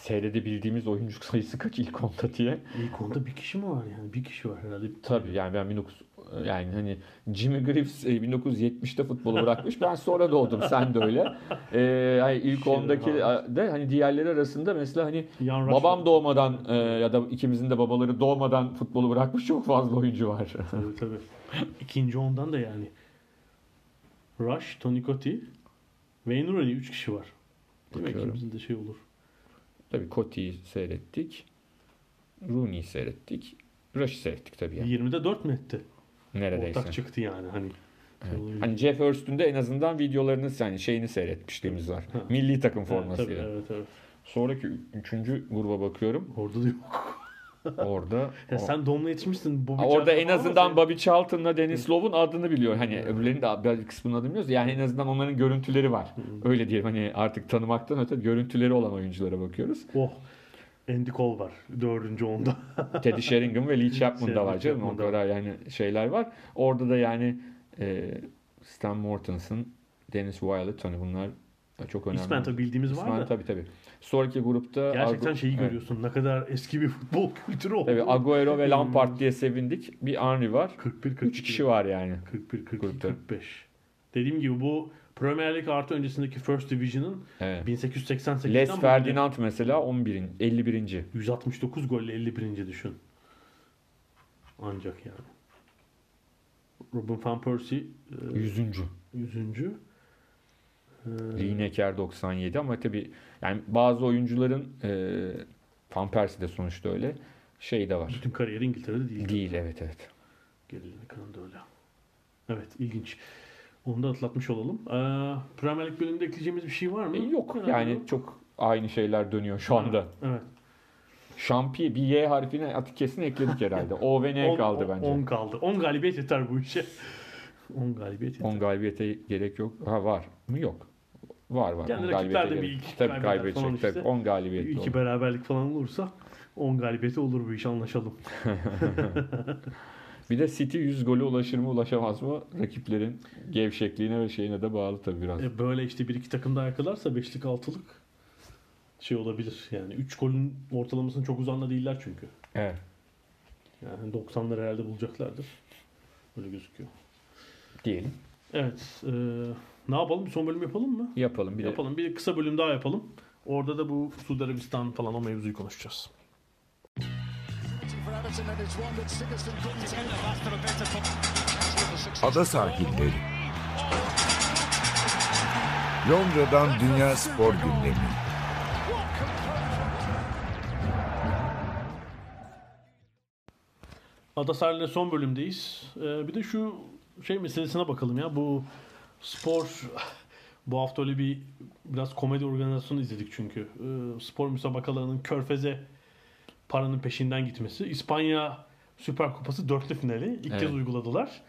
seyredebildiğimiz oyuncu sayısı kaç ilk onda diye. İlk onda bir kişi mi var yani? Bir kişi var herhalde. Tabii yani ben 19 yani hani Jimmy e, 1970'te futbolu bırakmış. Ben sonra doğdum. Sen de öyle. Ee, hani ilk Şey, ondaki ha. de hani diğerleri arasında mesela hani Yan babam var. doğmadan e, ya da ikimizin de babaları doğmadan futbolu bırakmış çok fazla oyuncu var. Tabii tabii. İkinci ondan da yani. Rush, Tony Cotti, Wayne Rooney 3 kişi var. Demek ki Bakıyorum. bizim de şey olur. Tabii Coti'yi seyrettik. Rooney'i seyrettik. Rush'ı seyrettik tabii yani. 20'de 4 mü etti? Neredeyse. Ortak çıktı yani hani. Evet. Hani Jeff Hurst'ün de en azından videolarını yani şeyini seyretmişliğimiz var. Ha. Milli takım Evet, tabii, formasıyla. evet, evet. Sonraki üçüncü gruba bakıyorum. Orada da yok. Orada Ya sen Dom'la yetişmişsin. Bobby Orada en azından Bobby Charlton'la Dennis Love'un adını biliyor. Hani öbürlerinin de bir kısmını adını biliyoruz. Yani en azından onların görüntüleri var. Öyle diyelim hani artık tanımaktan öte görüntüleri olan oyunculara bakıyoruz. Oh. Andy Cole var. Dördüncü onda. Teddy Sheringham ve Lee Chapman da var canım. O kadar yani şeyler var. Orada da yani e, Stan Mortensen, Dennis Wilder hani bunlar çok önemli. İsmen tabii bildiğimiz var İsmen da. tabii tabii. Sonraki grupta Gerçekten Agu- şeyi Evet. görüyorsun. Ne kadar eski bir futbol kültürü oldu. Tabii Agüero ve Lampard diye sevindik. Bir Henry var. 41 42. 3 kişi var yani. 41 42 Grupta. 45. Dediğim gibi bu Premier Lig artı öncesindeki First Division'ın Evet. 1888'den Les bugüne Ferdinand mesela 11. 51. 169 golle 51. düşün. Ancak yani. Robin van Persie e, 100. 100. E, Lineker 97 ama tabii yani bazı oyuncuların e, Van Persie de sonuçta öyle şey de var. bütün kariyeri İngiltere'de değil. Değil evet evet. Gelirli kanında öyle. Evet ilginç. Onu da atlatmış olalım. Ee, Premier Lig bölümünde ekleyeceğimiz bir şey var mı? E, yok Herhalde yani yok. çok aynı şeyler dönüyor şu anda. Evet. Şampiyon bir Y harfine artık kesin ekledik herhalde. O ve N On- kaldı on- bence. 10 kaldı. 10 galibiyet yeter bu işe. 10 galibiyet yeter. 10 galibiyete gerek yok. Ha var mı? Yok. Var var. 10 rakipler de bir iki Tabii kaybedecek. falan işte. Tabii 10 galibiyetli İki olur. beraberlik falan olursa 10 galibiyeti olur bu iş anlaşalım. Bir de City 100 golü ulaşır mı ulaşamaz mı? Rakiplerin gevşekliğine ve şeyine de bağlı tabii biraz. E böyle işte bir iki takım daha yakalarsa beşlik altılık şey olabilir. Yani 3 golün ortalamasının çok uzağında değiller çünkü. Evet. Yani 90'ları herhalde bulacaklardır. Öyle gözüküyor. Diyelim. Evet. e, ne yapalım? Bir son bölüm yapalım mı? Yapalım. Bir de yapalım. Bir kısa bölüm daha yapalım. Orada da bu Suudi Arabistan falan o mevzuyu konuşacağız. Ada sahilleri. Londra'dan Dünya Spor Gündemi. Ada sahilinde son bölümdeyiz. Ee, bir de şu şey meselesine bakalım ya. Bu spor bu hafta öyle bir biraz komedi organizasyonu izledik çünkü. Ee, spor müsabakalarının körfeze paranın peşinden gitmesi. İspanya Süper Kupası dörtlü finali. ilk Evet. kez uyguladılar.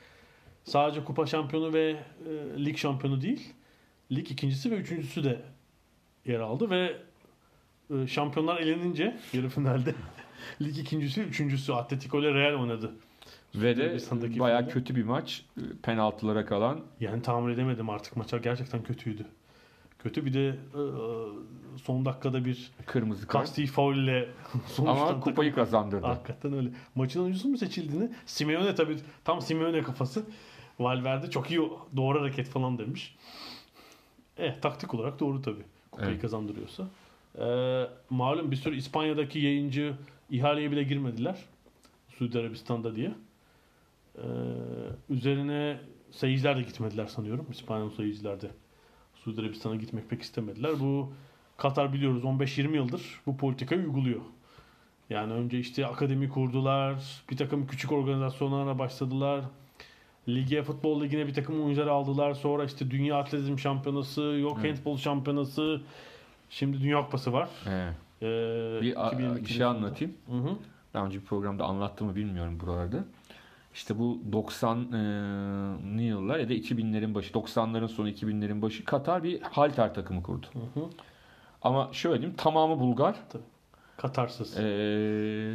Sadece kupa şampiyonu ve e, lig şampiyonu değil. Lig ikincisi ve üçüncüsü de yer aldı ve e, şampiyonlar elenince yarı finalde lig ikincisi, üçüncüsü Atletico ile Real oynadı. Ve de finalde. kötü bir maç. Penaltılara kalan. Yani tahmin edemedim artık maça gerçekten kötüydü. Kötü bir de e, son dakikada bir Kırmızı kart. kasti faul ile Ama kupayı kazandırdı. Hakikaten öyle. Maçın oyuncusu mu seçildiğini Simeone tabii tam Simeone kafası. Valverde çok iyi doğru hareket falan demiş. Eh taktik olarak doğru tabii. Kupayı Evet. kazandırıyorsa. Ee, malum bir sürü İspanya'daki yayıncı ihaleye bile girmediler. Suudi Arabistan'da diye. Ee, üzerine seyirciler de gitmediler sanıyorum. İspanyol seyirciler de Suudi Arabistan'a gitmek pek istemediler. Bu Katar biliyoruz 15-20 yıldır bu politikayı uyguluyor. Yani önce işte akademi kurdular, bir takım küçük organizasyonlara başladılar. Lige, futbol ligine bir takım oyuncular aldılar. Sonra işte Dünya Atletizm Şampiyonası, yok Evet. handball şampiyonası. Şimdi Dünya Kupası var. Evet. Ee, Bir, a- 2022 bir şey anlatayım. Hı hı. Daha önce bir programda anlattığımı bilmiyorum buralarda. İşte bu 90'lı yıllar ya da 2000'lerin başı, 90'ların sonu 2000'lerin başı Katar bir halter takımı kurdu. Hı hı. Ama şöyle diyeyim tamamı Bulgar. Katarsız. Ee,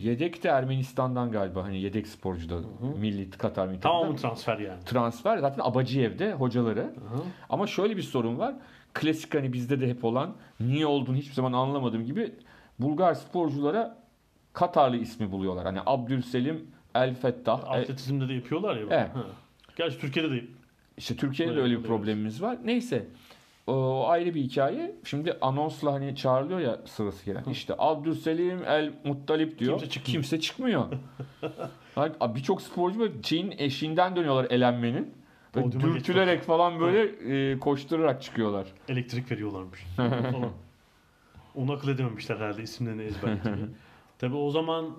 yedek de Ermenistan'dan galiba. Hani yedek sporcu da milli Katar milli Tamamı transfer yani. Transfer zaten Abacıyev'de hocaları. Hı hı. Ama şöyle bir sorun var. Klasik hani bizde de hep olan niye olduğunu hiçbir zaman anlamadığım gibi Bulgar sporculara Katarlı ismi buluyorlar. Hani Abdülselim El Fettah. E, Atletizmde de yapıyorlar ya. Evet. Ha. Gerçi Türkiye'de de işte Türkiye'de de öyle bir problemimiz var. Neyse. O, ayrı bir hikaye. Şimdi anonsla hani çağrılıyor ya sırası gelen. İşte Abdülselim El Muttalip diyor. Kimse çıkmıyor. Kimse çıkmıyor. Hani Birçok sporcu böyle şeyin eşiğinden dönüyorlar elenmenin. Dürtülerek falan böyle e, koşturarak çıkıyorlar. elektrik veriyorlarmış. falan. Onu akıl edememişler herhalde isimlerini ezberletmeyi. Tabi o zaman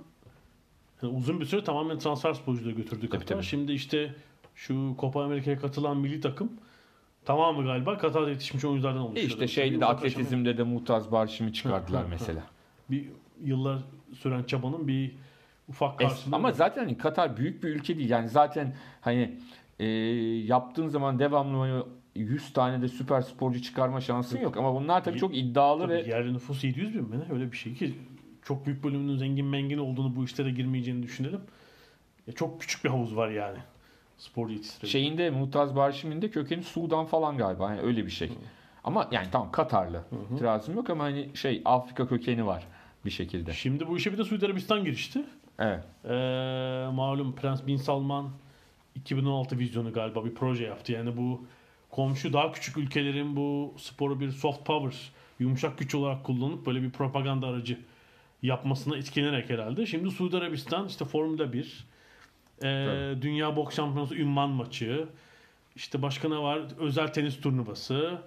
yani uzun bir süre tamamen transfer sporcuları götürdü Katar. tabii. Şimdi işte şu Copa Amerika'ya katılan milli takım tamamı galiba Katar'da yetişmiş oyunculardan oluşuyor. İşte şeyde de atletizmde de Mutaz Barşim'i çıkardılar mesela. bir yıllar süren çabanın bir ufak karşılığı. ama zaten hani Katar büyük bir ülke değil. Yani zaten hani e, yaptığın zaman devamlı 100 tane de süper sporcu çıkarma şansın yok. Ama bunlar tabii çok iddialı Tabii ve yerli nüfus 700 bin mi ne? Öyle bir şey ki çok büyük bölümünün zengin mengin olduğunu bu işlere girmeyeceğini düşünelim. Ya çok küçük bir havuz var yani. Sporcu yetiştirebilir. şeyinde Mutaz Barşim'in de kökeni Sudan falan galiba. Yani öyle bir şey. Ama yani tamam Katarlı. İtirazım yok ama hani şey Afrika kökeni var bir şekilde. Şimdi bu işe bir de Suudi Arabistan girişti. Evet. Ee, malum Prens Bin Salman 2016 vizyonu galiba bir proje yaptı. Yani bu komşu daha küçük ülkelerin bu sporu bir soft power, yumuşak güç olarak kullanıp böyle bir propaganda aracı yapmasına etkilenerek herhalde. Şimdi Suudi Arabistan işte Formula 1, e, Dünya Boks Şampiyonası ünvan maçı, işte başka ne var? Özel tenis turnuvası,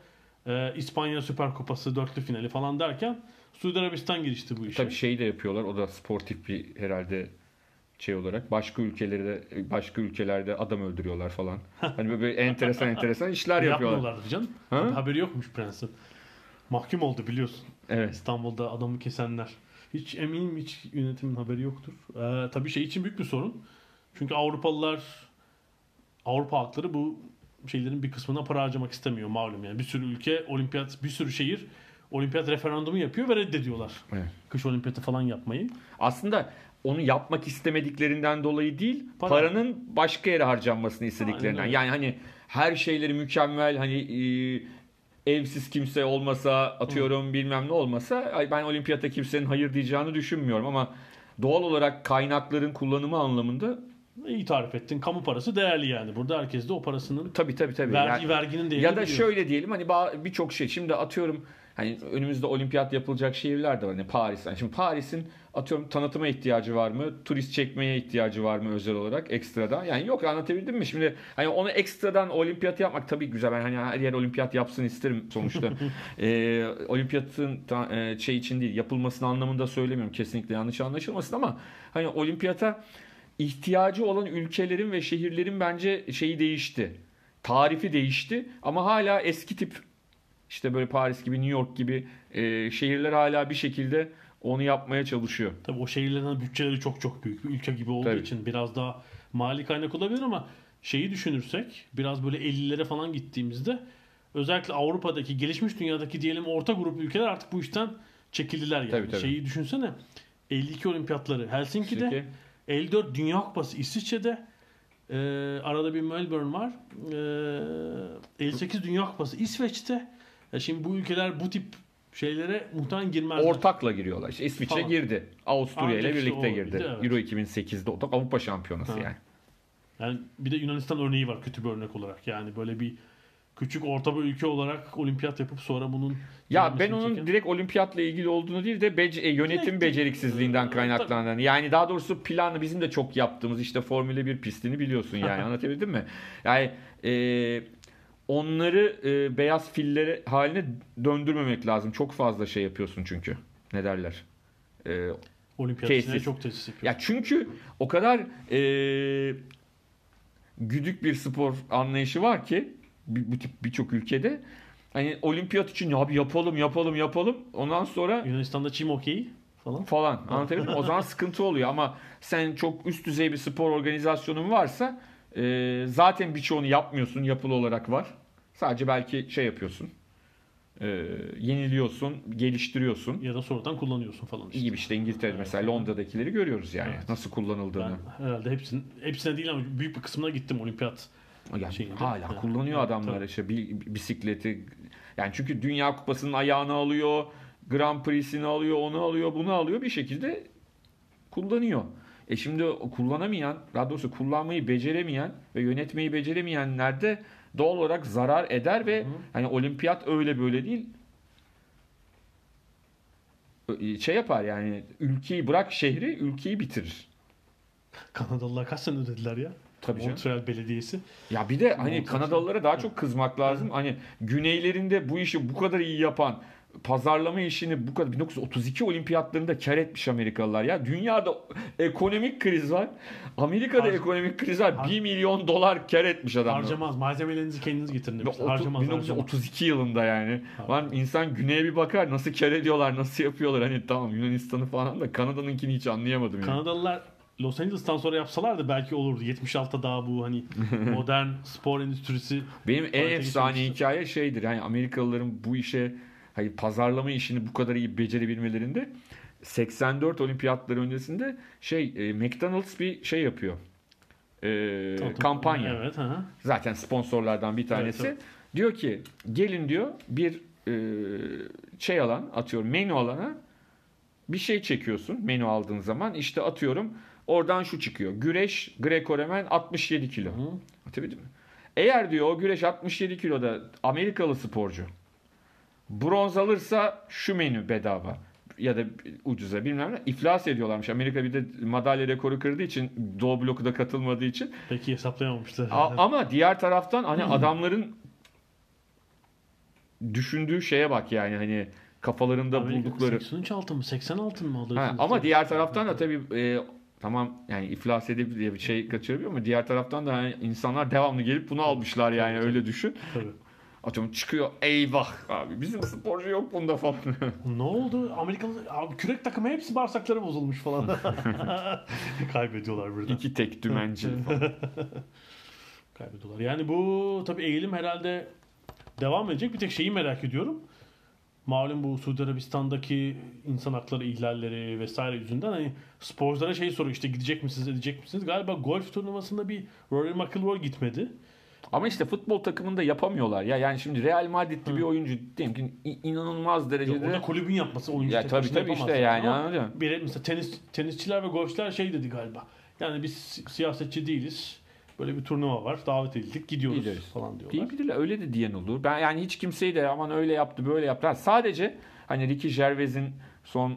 e, İspanya Süper Kupası dörtlü finali falan derken Suudi Arabistan girişti bu işe. Tabii şey de yapıyorlar. O da sportif bir herhalde şey olarak başka ülkelerde başka ülkelerde adam öldürüyorlar falan. Hani böyle enteresan enteresan işler yapıyorlar. Yapmıyorlardı canım. Ha? Haberi yokmuş prensin. Mahkum oldu biliyorsun. Evet. İstanbul'da adamı kesenler. Hiç eminim hiç yönetimin haberi yoktur. Ee, tabii şey için büyük bir sorun. Çünkü Avrupalılar Avrupa halkları bu şeylerin bir kısmına para harcamak istemiyor malum yani. Bir sürü ülke olimpiyat, bir sürü şehir olimpiyat referandumu yapıyor ve reddediyorlar. Evet. Kış olimpiyatı falan yapmayı. Aslında onu yapmak istemediklerinden dolayı değil, Para. paranın başka yere harcanmasını istediklerinden. Aynen. Yani hani her şeyleri mükemmel hani e, evsiz kimse olmasa atıyorum bilmem ne olmasa ben olimpiyata kimsenin hayır diyeceğini düşünmüyorum ama doğal olarak kaynakların kullanımı anlamında İyi tarif ettin. Kamu parası değerli yani. Burada herkes de o parasının tabii tabii tabii. vergi Yani- verginin değerini ya da biliyor. şöyle diyelim hani birçok şey şimdi atıyorum hani önümüzde olimpiyat yapılacak şehirler de var. Hani Paris. Yani şimdi Paris'in atıyorum tanıtıma ihtiyacı var mı? Turist çekmeye ihtiyacı var mı özel olarak ekstradan? Yani yok anlatabildim mi? Şimdi hani onu ekstradan olimpiyat yapmak tabii güzel. Ben hani her yer olimpiyat yapsın isterim sonuçta. ee, olimpiyatın e, şey için değil yapılmasının anlamında söylemiyorum. Kesinlikle yanlış anlaşılmasın ama hani olimpiyata ihtiyacı olan ülkelerin ve şehirlerin bence şeyi değişti. Tarifi değişti ama hala eski tip işte böyle Paris gibi New York gibi e, şehirler hala bir şekilde onu yapmaya çalışıyor. Tabii o şehirlerin bütçeleri çok çok büyük. Bir ülke gibi olduğu Tabii. için biraz daha mali kaynak olabilir ama şeyi düşünürsek biraz böyle 50'lere falan gittiğimizde özellikle Avrupa'daki gelişmiş dünyadaki diyelim orta grup ülkeler artık bu işten çekildiler yani. Tabii, tabii. Şeyi düşünsene. 52 olimpiyatları Helsinki'de, Çünkü 54 Dünya Kupası İsviçre'de, e, arada bir Melbourne var. E, 58 Dünya Kupası İsveç'te. Ya şimdi bu ülkeler bu tip şeylere muhtemelen girmezler. ortakla giriyorlar. İşte İsviçre Falan. girdi. Avusturya ile işte birlikte girdi. bildi, evet. Euro 2008'de o da Avrupa Şampiyonası Ha. yani. Yani bir de Yunanistan örneği var kötü bir örnek olarak. Yani böyle bir küçük orta bir ülke olarak olimpiyat yapıp sonra bunun Ya ben onun çeken- direkt olimpiyatla ilgili olduğunu değil de bec- e, yönetim Direkt- beceriksizliğinden Ee, kaynaklanan. Yani daha doğrusu planı bizim de çok yaptığımız işte Formula 1 pistini biliyorsun yani anlatabildim mi? Yani e, onları e, beyaz fillere haline döndürmemek lazım. Çok fazla şey yapıyorsun çünkü. Ne derler? E, olimpiyat çok tesis yapıyor. ya çünkü o kadar e, güdük bir spor anlayışı var ki bu tip birçok ülkede hani olimpiyat için ya bir yapalım yapalım yapalım ondan sonra Yunanistan'da çim okeyi falan. falan anlatabildim mi? O zaman sıkıntı oluyor ama sen çok üst düzey bir spor organizasyonun varsa e, zaten birçoğunu yapmıyorsun yapılı olarak var. Sadece belki şey yapıyorsun. E, yeniliyorsun, geliştiriyorsun. Ya da sonradan kullanıyorsun falan işte. İyi gibi işte İngiltere'de mesela Londra'dakileri görüyoruz yani Evet. nasıl kullanıldığını. Ben herhalde hepsinin, hepsine değil ama büyük bir kısmına gittim olimpiyat. Yani şeyinde. hala Evet. kullanıyor Evet, adamlar tabii. işte bisikleti. Yani çünkü Dünya Kupası'nın ayağını alıyor, Grand Prix'sini alıyor, onu alıyor, bunu alıyor bir şekilde kullanıyor. E şimdi kullanamayan, daha doğrusu kullanmayı beceremeyen ve yönetmeyi beceremeyenler de doğal olarak zarar eder ve hani olimpiyat öyle böyle değil. Ö- Şey yapar yani ülkeyi bırak şehri ülkeyi bitirir. Kanadalılar kaç sene ödediler ya? Tabii canım. Montreal Belediyesi. Ya bir de hani Montaj. Kanadalılara daha çok kızmak lazım. Hani güneylerinde bu işi bu kadar iyi yapan pazarlama işini bu kadar 1932 olimpiyatlarında kar etmiş Amerikalılar ya. Dünyada ekonomik kriz var. Amerika'da Har- ekonomik kriz var. 1 milyon dolar kar etmiş adamlar. Harcamaz. Malzemelerinizi kendiniz getirin Ve demişler. otu- Harcamaz, harcamaz. 1932 yılında yani. Lan insan güneye bir bakar nasıl kar ediyorlar, nasıl yapıyorlar. Hani tamam Yunanistan'ı falan da Kanada'nınkini hiç anlayamadım yani. Kanadalılar Los Angeles'tan sonra yapsalardı belki olurdu. 76'da daha bu hani modern spor endüstrisi Benim en efsane hikaye şeydir. Yani Amerikalıların bu işe hayır pazarlama işini bu kadar iyi becerebilmelerinde 84 olimpiyatları öncesinde şey e, McDonald's bir şey yapıyor. E, kampanya. Evet. Hı. Zaten sponsorlardan bir tanesi. Evet, Diyor ki gelin diyor bir e, şey alan atıyorum menü alana bir şey çekiyorsun menü aldığın zaman işte atıyorum oradan şu çıkıyor. Güreş Greco-Romen 67 kilo. Anlatabildim mi? Eğer diyor o güreş 67 kiloda Amerikalı sporcu bronz alırsa şu menü bedava ya da ucuza bilmem ne iflas ediyorlarmış. Amerika bir de madalya rekoru kırdığı için Doğu bloku da katılmadığı için Peki hesaplayamamışlar. A- ama diğer taraftan hani adamların düşündüğü şeye bak yani hani kafalarında Amerika buldukları. 83 altın mı? 80 altın mı alıyorsunuz? Ha, ama diğer taraftan da tabii e, tamam yani iflas edip diye bir şey kaçırabiliyor ama diğer taraftan da hani insanlar devamlı gelip bunu almışlar yani öyle düşün. Tabii. Atıyorum çıkıyor eyvah abi bizim sporcu yok bunda falan. Ne oldu? Amerikalı abi kürek takımı hepsi bağırsakları bozulmuş falan. Kaybediyorlar birden. İki tek dümenci falan. Kaybediyorlar. Yani bu tabii eğilim herhalde devam edecek. Bir tek şeyi merak ediyorum. Malum bu Suudi Arabistan'daki insan hakları ihlalleri vesaire yüzünden hani sporculara şey soruyor işte gidecek misiniz edecek misiniz? Galiba golf turnuvasında bir Rory McIlroy gitmedi. Ama işte futbol takımında yapamıyorlar ya. Yani şimdi Real Madrid'li bir oyuncu diyelim ki in- inanılmaz derecede orada kulübün yapması oyuncu Ya tek tabii tabii işte yani, Ama anladın mı? Bir, mesela tenis, tenisçiler ve golfçiler şey dedi galiba. Yani biz si- siyasetçi değiliz. Böyle bir turnuva var. Davet edildik. Gidiyoruz Gideriz. falan diyorlar. Diyebilirler. Öyle de diyen olur. Ben yani hiç kimseyi de aman öyle yaptı böyle yaptı. Ha, sadece hani Ricky Gervais'in son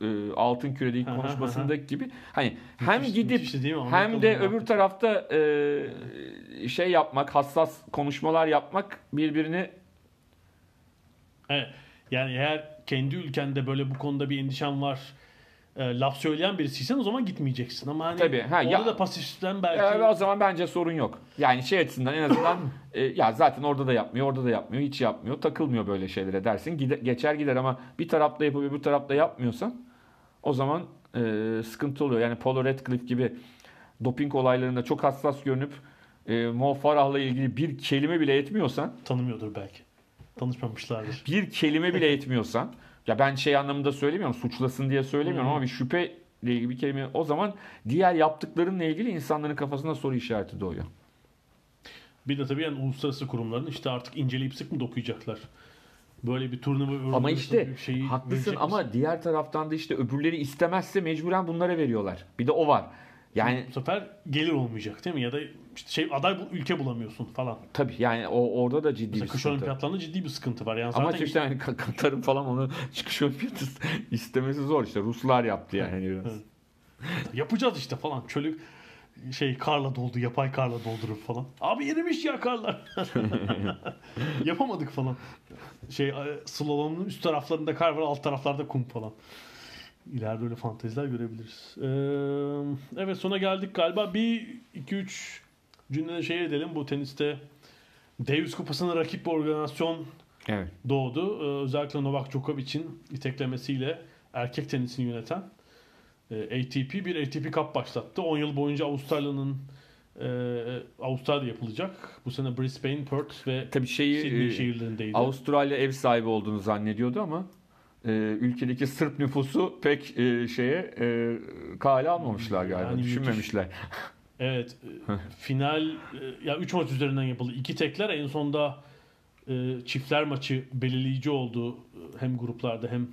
e, altın kürede ilk Aha, konuşmasındaki gibi hani hem Müthiş- gidip müthişti değil mi? hem de öbür tarafta e, şey yapmak, hassas konuşmalar yapmak birbirini Evet. Yani eğer kendi ülkende böyle bu konuda bir endişen var e, laf söyleyen birisiysen o zaman gitmeyeceksin. Ama hani Tabii, ha, orada ya- da pasiften belki e, o zaman bence sorun yok. Yani şey açısından en azından e, ya zaten orada da yapmıyor, orada da yapmıyor, hiç yapmıyor, takılmıyor böyle şeylere dersin. Gide- geçer gider ama bir tarafta yapıp öbür tarafta yapmıyorsan o zaman e, sıkıntı oluyor. Yani Paul Radcliffe gibi doping olaylarında çok hassas görünüp e, Mo Farah'la ilgili bir kelime bile etmiyorsan, tanımıyordur belki. Tanışmamışlardır. bir kelime bile etmiyorsan Ya ben şey anlamında söylemiyorum, suçlasın diye söylemiyorum ama bir şüphe ile ilgili bir kelime o zaman diğer yaptıklarınla ilgili insanların kafasında soru işareti doğuyor. Bir de tabii yani uluslararası kurumların işte artık inceleyip sık mı dokuyacaklar? Böyle bir turnuva Ama işte şeyi haklısın ama misin? diğer taraftan da işte öbürleri istemezse mecburen bunlara veriyorlar. Bir de o var. Yani bu sefer gelir olmayacak değil mi? Ya da işte şey aday bu ülke bulamıyorsun falan. tabii yani o orada da ciddi Mesela bir kış sıkıntı. olimpiyatlarında ciddi bir sıkıntı var. Yani Ama zaten işte yani Ka- Katar'ın falan onu çıkış olimpiyatı istemesi zor işte. Ruslar yaptı yani. biraz. yapacağız işte falan. Çölü şey karla doldu, yapay karla doldurup falan. Abi erimiş ya karlar. Yapamadık falan. Şey e, slalom'un üst taraflarında kar var, alt taraflarda kum falan. İleride öyle fanteziler görebiliriz. Ee, evet sona geldik galiba. Bir, iki, üç cümlede şey edelim. Bu teniste Davis Kupası'na rakip bir organizasyon Evet. doğdu. Ee, özellikle Novak Djokovic'in iteklemesiyle erkek tenisini yöneten e, ATP bir ATP Cup başlattı. 10 yıl boyunca Avustralya'nın e, Avustralya'da yapılacak. Bu sene Brisbane, Perth ve Tabii şeyi Sydney e, şehirlerindeydi. Avustralya ev sahibi olduğunu zannediyordu ama e, ülkedeki Sırp nüfusu pek e, şeye e, kale almamışlar galiba. Yani düşünmemişler. Evet. e, final e, ya 3 maç üzerinden yapıldı. İki tekler en sonda e, çiftler maçı belirleyici oldu e, hem gruplarda hem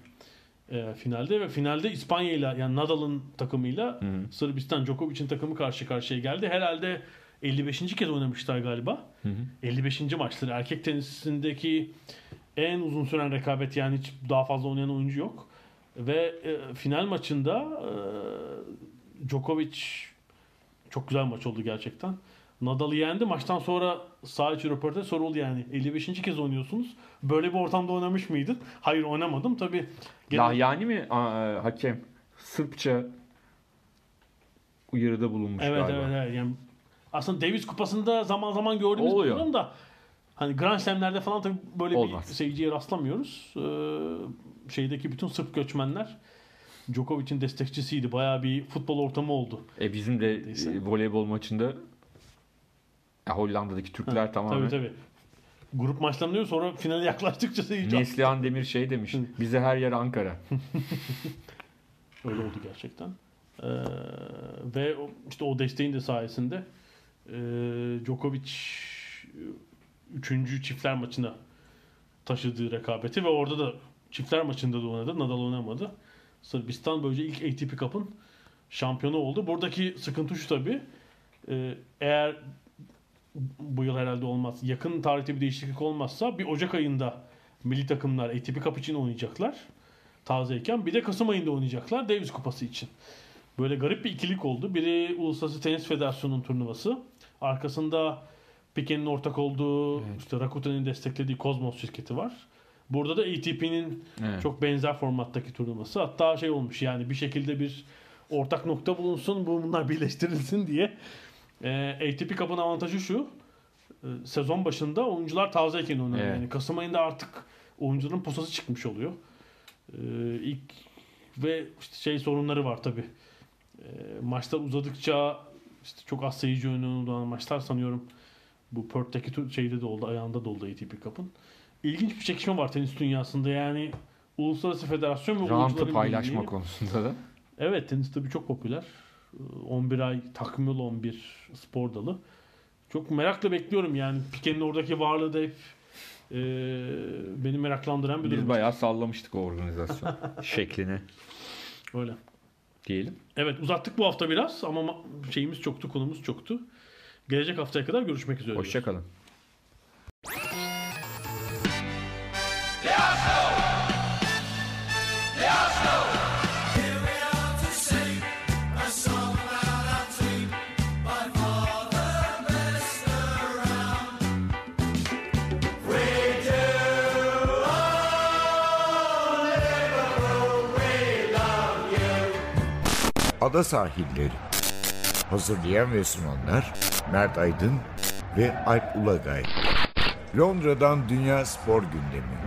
e, finalde ve finalde İspanya ile yani Nadal'ın takımıyla Sırbistan Djokovic'in takımı karşı karşıya geldi. Herhalde 55. kez oynamışlar galiba. 55. maçları erkek tenisindeki en uzun süren rekabet yani hiç daha fazla oynayan oyuncu yok. Ve e, final maçında e, Djokovic çok güzel maç oldu gerçekten. Nadal'ı yendi. Maçtan sonra sağ içi röportaj soruldu yani. 55. kez oynuyorsunuz. Böyle bir ortamda oynamış mıydın? Hayır oynamadım. Tabii gene- Lahyani mi aa, e, hakem? Sırpça uyarıda bulunmuş Evet galiba. evet evet. Yani aslında Davis kupasında zaman zaman gördüğümüz bir durum da hani Grand Slam'lerde falan tabii böyle Olmaz. bir seyirciye rastlamıyoruz. Ee, şeydeki bütün Sırp göçmenler Djokovic'in destekçisiydi. Bayağı bir futbol ortamı oldu. E bizim de Neyse. e, voleybol maçında ya Hollanda'daki Türkler tamamen Tabii tabii. Grup maçlanıyor sonra finale yaklaştıkça seyirci Neslihan Demir şey demiş. Bize her yer Ankara. Öyle oldu gerçekten. Ee, ve işte o desteğin de sayesinde e, Djokovic 3. çiftler maçına taşıdığı rekabeti ve orada da çiftler maçında da oynadı. Nadal oynamadı. Sırbistan böylece ilk ATP Cup'ın şampiyonu oldu. Buradaki sıkıntı şu tabii. e, eğer bu yıl herhalde olmaz. Yakın tarihte bir değişiklik olmazsa bir Ocak ayında milli takımlar ATP Cup için oynayacaklar tazeyken bir de Kasım ayında oynayacaklar Davis Kupası için. Böyle garip bir ikilik oldu. Biri Uluslararası Tenis Federasyonu'nun turnuvası. Arkasında Piquet'in ortak olduğu, işte Rakuten'in desteklediği Cosmos şirketi var. Burada da ATP'nin Evet. çok benzer formattaki turnuvası. Hatta şey olmuş yani bir şekilde bir ortak nokta bulunsun, bunlar birleştirilsin diye. Ee, ATP Cup'ın avantajı şu. e, Sezon başında oyuncular tazeyken oynanıyor. Evet. Yani Kasım ayında artık oyuncuların posası çıkmış oluyor. Ee, ilk ve işte şey sorunları var tabi. maçlar uzadıkça işte çok az seyirci olan maçlar sanıyorum bu Perth'teki şeyde de oldu, ayağında da oldu ATP Cup'ın. İlginç bir çekişme var tenis dünyasında yani Uluslararası Federasyon ve Rantı paylaşma birliği. konusunda da. Evet tenis tabii çok popüler. Ee, 11 ay takımlı olan bir spor dalı. Çok merakla bekliyorum yani. Piquet'in oradaki varlığı da hep e, beni meraklandıran bir Biz durum. bayağı sallamıştık o organizasyon şeklini Öyle. diyelim. Evet uzattık bu hafta biraz ama ma- şeyimiz çoktu, konumuz çoktu. Gelecek haftaya kadar görüşmek üzere. Hoşçakalın. Ada sahilleri. Hazırlayan ve sunanlar Mert Aydın ve Alp Ulagay. Londra'dan Dünya Spor Gündemi.